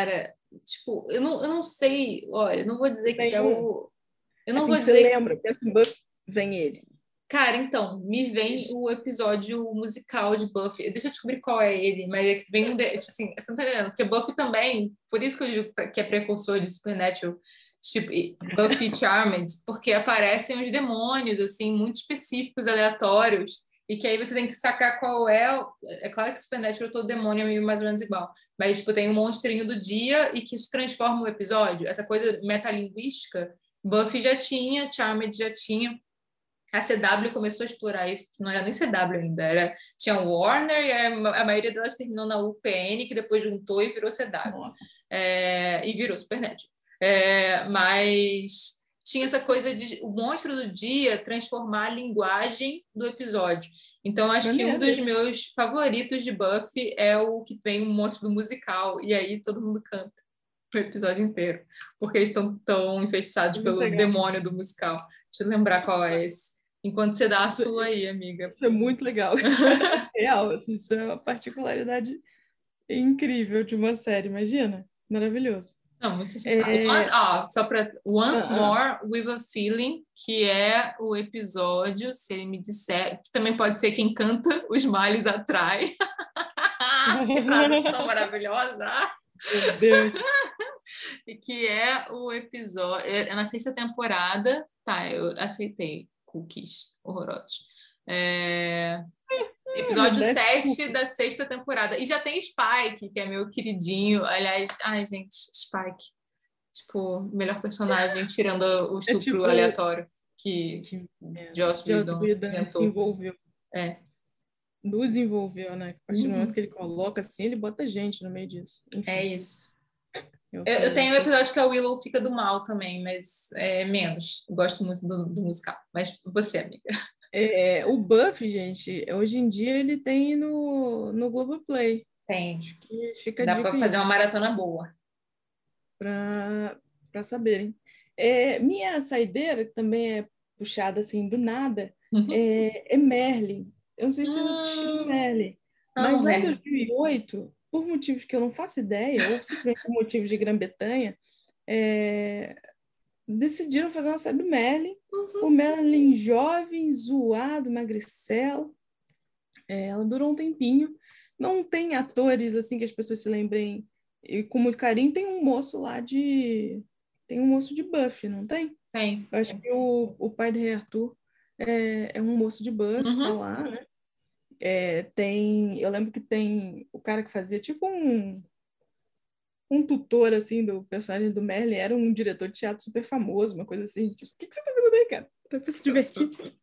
[SPEAKER 1] Cara, tipo, eu não, eu não sei, olha, eu não vou dizer que é o.
[SPEAKER 2] Eu não assim, vou dizer. Você lembra, Buff, vem ele.
[SPEAKER 1] Cara, então, me vem o episódio musical de Buffy. Deixa eu descobrir qual é ele, mas é que vem um. De... Tipo assim, você não tá entendendo? Porque Buffy também, por isso que eu digo que é precursor de Supernatural, tipo, Buffy Charmed, porque aparecem uns demônios, assim, muito específicos, aleatórios, e que aí você tem que sacar qual é. É claro que Supernatural todo demônio é meio mais ou menos igual, mas, tipo, tem um monstrinho do dia e que isso transforma o episódio. Essa coisa metalinguística, Buffy já tinha, Charmed já tinha a CW começou a explorar isso, que não era nem CW ainda, era, tinha Warner e a, a maioria delas terminou na UPN, que depois juntou e virou CW. É, e virou Supernet. É, mas tinha essa coisa de o monstro do dia transformar a linguagem do episódio. Então, acho que um dos meus favoritos de Buffy é o que vem o monstro do musical, e aí todo mundo canta o episódio inteiro, porque eles estão tão enfeitiçados Muito pelo legal. demônio do musical. Deixa eu lembrar qual é esse. Enquanto você dá a sua aí, amiga.
[SPEAKER 2] Isso é muito legal. Real, assim, isso é uma particularidade incrível de uma série, imagina. Maravilhoso.
[SPEAKER 1] Não, muito é... Once, ó, só para Once uh -uh. More with a Feeling, que é o episódio, se ele me disser, que também pode ser quem canta Os Males Atrai. que tradução maravilhosa! Meu Deus. e que é o episódio, é, é na sexta temporada, tá, eu aceitei cookies horrorosos. É... Episódio 7 da sexta temporada. E já tem Spike, que é meu queridinho. Aliás, ai, gente, Spike. Tipo, melhor personagem, tirando o é estupro é tipo... aleatório que é. Joss Whedon
[SPEAKER 2] se envolveu.
[SPEAKER 1] É.
[SPEAKER 2] Nos envolveu, né? A partir do uhum. momento que ele coloca assim, ele bota gente no meio disso.
[SPEAKER 1] Enfim. É isso. Eu, eu, tenho um episódio que a Willow fica do mal também, mas é menos. Eu gosto muito do, do musical. Mas você, amiga.
[SPEAKER 2] É, o Buff, gente, hoje em dia ele tem no, no Globoplay.
[SPEAKER 1] Tem. Fica Dá para fazer uma maratona boa.
[SPEAKER 2] Para saberem. É, minha saideira, que também é puxada assim do nada, uhum. é, é Merlin. Eu não sei se vocês assistiram hum. Merlin. Mas lá em 2008, por motivos que eu não faço ideia, ou simplesmente por motivos de Grã-Bretanha, é, decidiram fazer uma série do Merlin. Uhum. O Merlin jovem, zoado, magricelo. É, ela durou um tempinho. Não tem atores assim que as pessoas se lembrem e com muito carinho. Tem um moço lá de. Tem um moço de Buffy, não tem?
[SPEAKER 1] Tem.
[SPEAKER 2] Eu acho que o, o pai de Rei Arthur é, é um moço de Buffy, uhum. tá lá, né? É, tem, eu lembro que tem o cara que fazia tipo um um tutor assim do personagem do Merlin era um diretor de teatro super famoso, uma coisa assim, tipo, o que, que você tá fazendo aí, cara? Tá pra se divertir.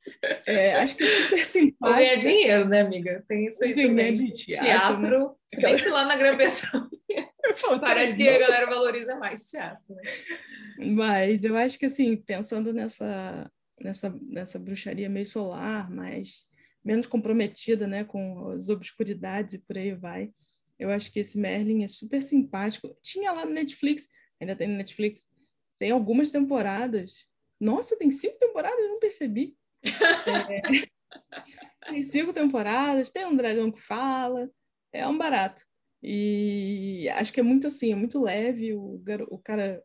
[SPEAKER 2] É, acho que é super simpático.
[SPEAKER 1] Ganhar dinheiro, né, amiga? Tem isso aí também. De teatro. teatro. Né? Se bem que lá na Grã-Bretanha parece que a galera valoriza mais teatro. Né?
[SPEAKER 2] Mas eu acho que, assim, pensando nessa, nessa, nessa bruxaria meio solar, mais menos comprometida né, com as obscuridades e por aí vai. Eu acho que esse Merlin é super simpático. Tinha lá no Netflix, ainda tem no Netflix, tem algumas temporadas. Nossa, tem cinco temporadas? Eu não percebi. É, tem cinco temporadas, tem um dragão que fala, é um barato. E acho que é muito assim, é muito leve. O, o cara,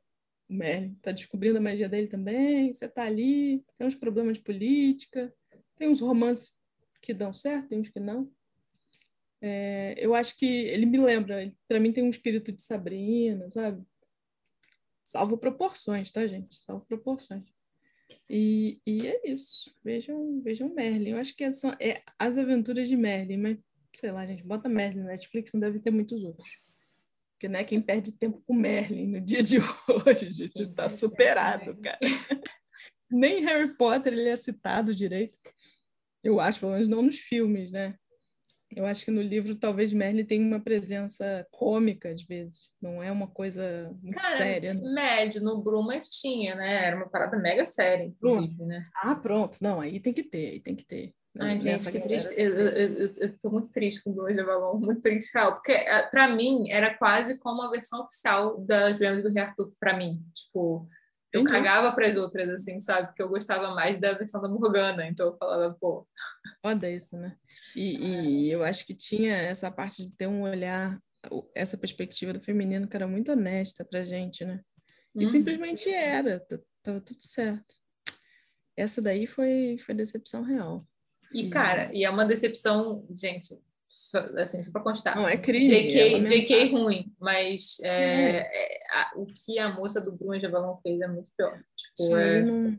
[SPEAKER 2] o Merlin, tá descobrindo a magia dele também. Você tá ali, tem uns problemas de política, tem uns romances que dão certo, tem uns que não. É, eu acho que ele me lembra, para mim tem um espírito de Sabrina, sabe? Salvo proporções, tá, gente? Salvo proporções. E, e é isso. Vejam, vejam Merlin. Eu acho que é, só, é As Aventuras de Merlin, mas sei lá, gente, bota Merlin na Netflix, não deve ter muitos outros. Porque não é quem perde tempo com Merlin no dia de hoje, está superado, cara. Nem Harry Potter ele é citado direito. Eu acho, pelo menos não nos filmes, né? Eu acho que no livro talvez Merlin tenha uma presença cômica às vezes, não é uma coisa muito
[SPEAKER 1] Cara,
[SPEAKER 2] séria.
[SPEAKER 1] Né? Médio, no Brumas tinha, né? Era uma parada mega séria, inclusive, né?
[SPEAKER 2] Ah, pronto. Não, aí tem que ter, aí tem que ter.
[SPEAKER 1] Ai, gente, que triste. Eu, eu, eu, tô muito triste com o Brumas de Avalon, muito triste, real, porque eh, para mim era quase como a versão oficial das Lendas do Rei Arthur, para mim. Tipo, eu uhum. cagava para as outras, assim, sabe? Porque eu gostava mais da versão da Morgana, então eu falava, pô.
[SPEAKER 2] Foda isso, né? E, e, eu acho que tinha essa parte de ter um olhar, essa perspectiva do feminino que era muito honesta pra gente, né? E uhum. simplesmente era, tava tudo certo. Essa daí foi, foi decepção real.
[SPEAKER 1] E, cara, e é uma decepção, gente, só, assim, só para constar.
[SPEAKER 2] Não, é crime.
[SPEAKER 1] JK, é JK ruim, mas é, é, a, o que a moça do Bruno de Avalon fez é muito pior. Tipo, é, não...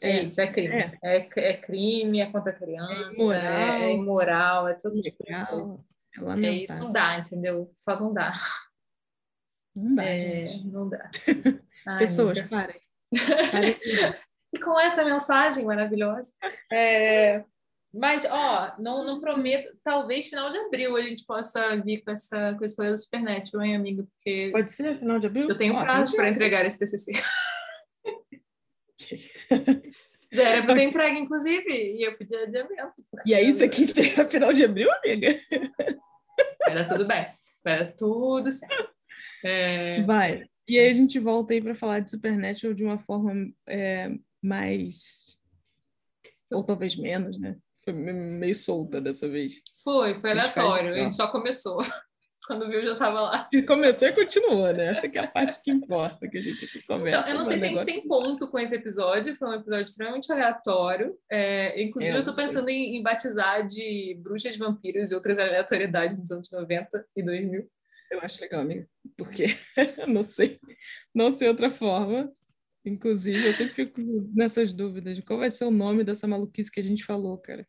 [SPEAKER 1] é, isso, é crime. É. é. É, crime, é contra a criança, é imoral, é, imoral, é tudo tipo de coisa. É aí não dá, entendeu? Só não dá.
[SPEAKER 2] Não dá, gente.
[SPEAKER 1] Não dá.
[SPEAKER 2] Ai, Pessoas, parem. parem.
[SPEAKER 1] e com essa mensagem maravilhosa, é, mas, ó, não, não prometo. Talvez final de abril a gente possa vir com essa com esse rolê do Supernatural, hein, amigo? Porque
[SPEAKER 2] Pode ser final de abril?
[SPEAKER 1] Eu tenho prazo para entregar esse TCC. Já era para ter entregue, inclusive, e eu pedi adiamento.
[SPEAKER 2] E aí você quer entregar final de abril, amiga?
[SPEAKER 1] Vai dar tudo bem. Dar tudo certo. É...
[SPEAKER 2] Vai. E aí a gente volta aí para falar de Supernatural de uma forma é, mais... Ou talvez menos, né? Foi meio solta dessa vez.
[SPEAKER 1] Foi, foi aleatório. A gente só começou. Quando viu, já estava lá.
[SPEAKER 2] Começou e continuou, né? Essa é a parte que importa, que a gente começa.
[SPEAKER 1] Então, eu não sei se a gente tem ponto com esse episódio, foi um episódio extremamente aleatório. É, inclusive, eu, estou pensando em, em, batizar de bruxas, vampiros e outras aleatoriedades dos anos 90 e 2000.
[SPEAKER 2] Eu acho legal, amigo, porque não sei, não sei outra forma. Inclusive, eu sempre fico nessas dúvidas de qual vai ser o nome dessa maluquice que a gente falou, cara.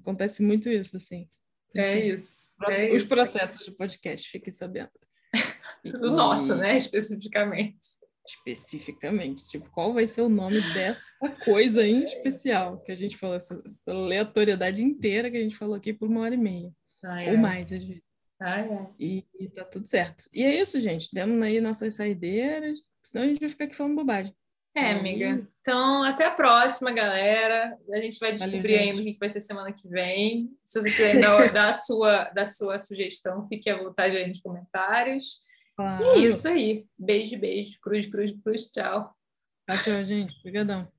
[SPEAKER 2] Acontece muito isso, assim.
[SPEAKER 1] É isso.
[SPEAKER 2] É os isso. processos do podcast, fiquem sabendo.
[SPEAKER 1] Do nosso, né? Especificamente.
[SPEAKER 2] Especificamente. Tipo, qual vai ser o nome dessa coisa em especial que a gente falou, essa, essa aleatoriedade inteira que a gente falou aqui por uma hora e meia. Ai, ou ai. mais, às vezes.
[SPEAKER 1] Ai,
[SPEAKER 2] e, e tá tudo certo. E é isso, gente. Demos aí nossas saideiras, senão a gente vai ficar aqui falando bobagem.
[SPEAKER 1] É, amiga. Então, até a próxima, galera. A gente vai descobrir Valeu, ainda o que vai ser semana que vem. Se vocês quiserem dar, dar, a sua, dar a sua sugestão, fique à vontade aí nos comentários. Claro. E é isso aí. Beijo, beijo. Cruz, cruz, cruz. Tchau.
[SPEAKER 2] Tchau, gente. Obrigadão.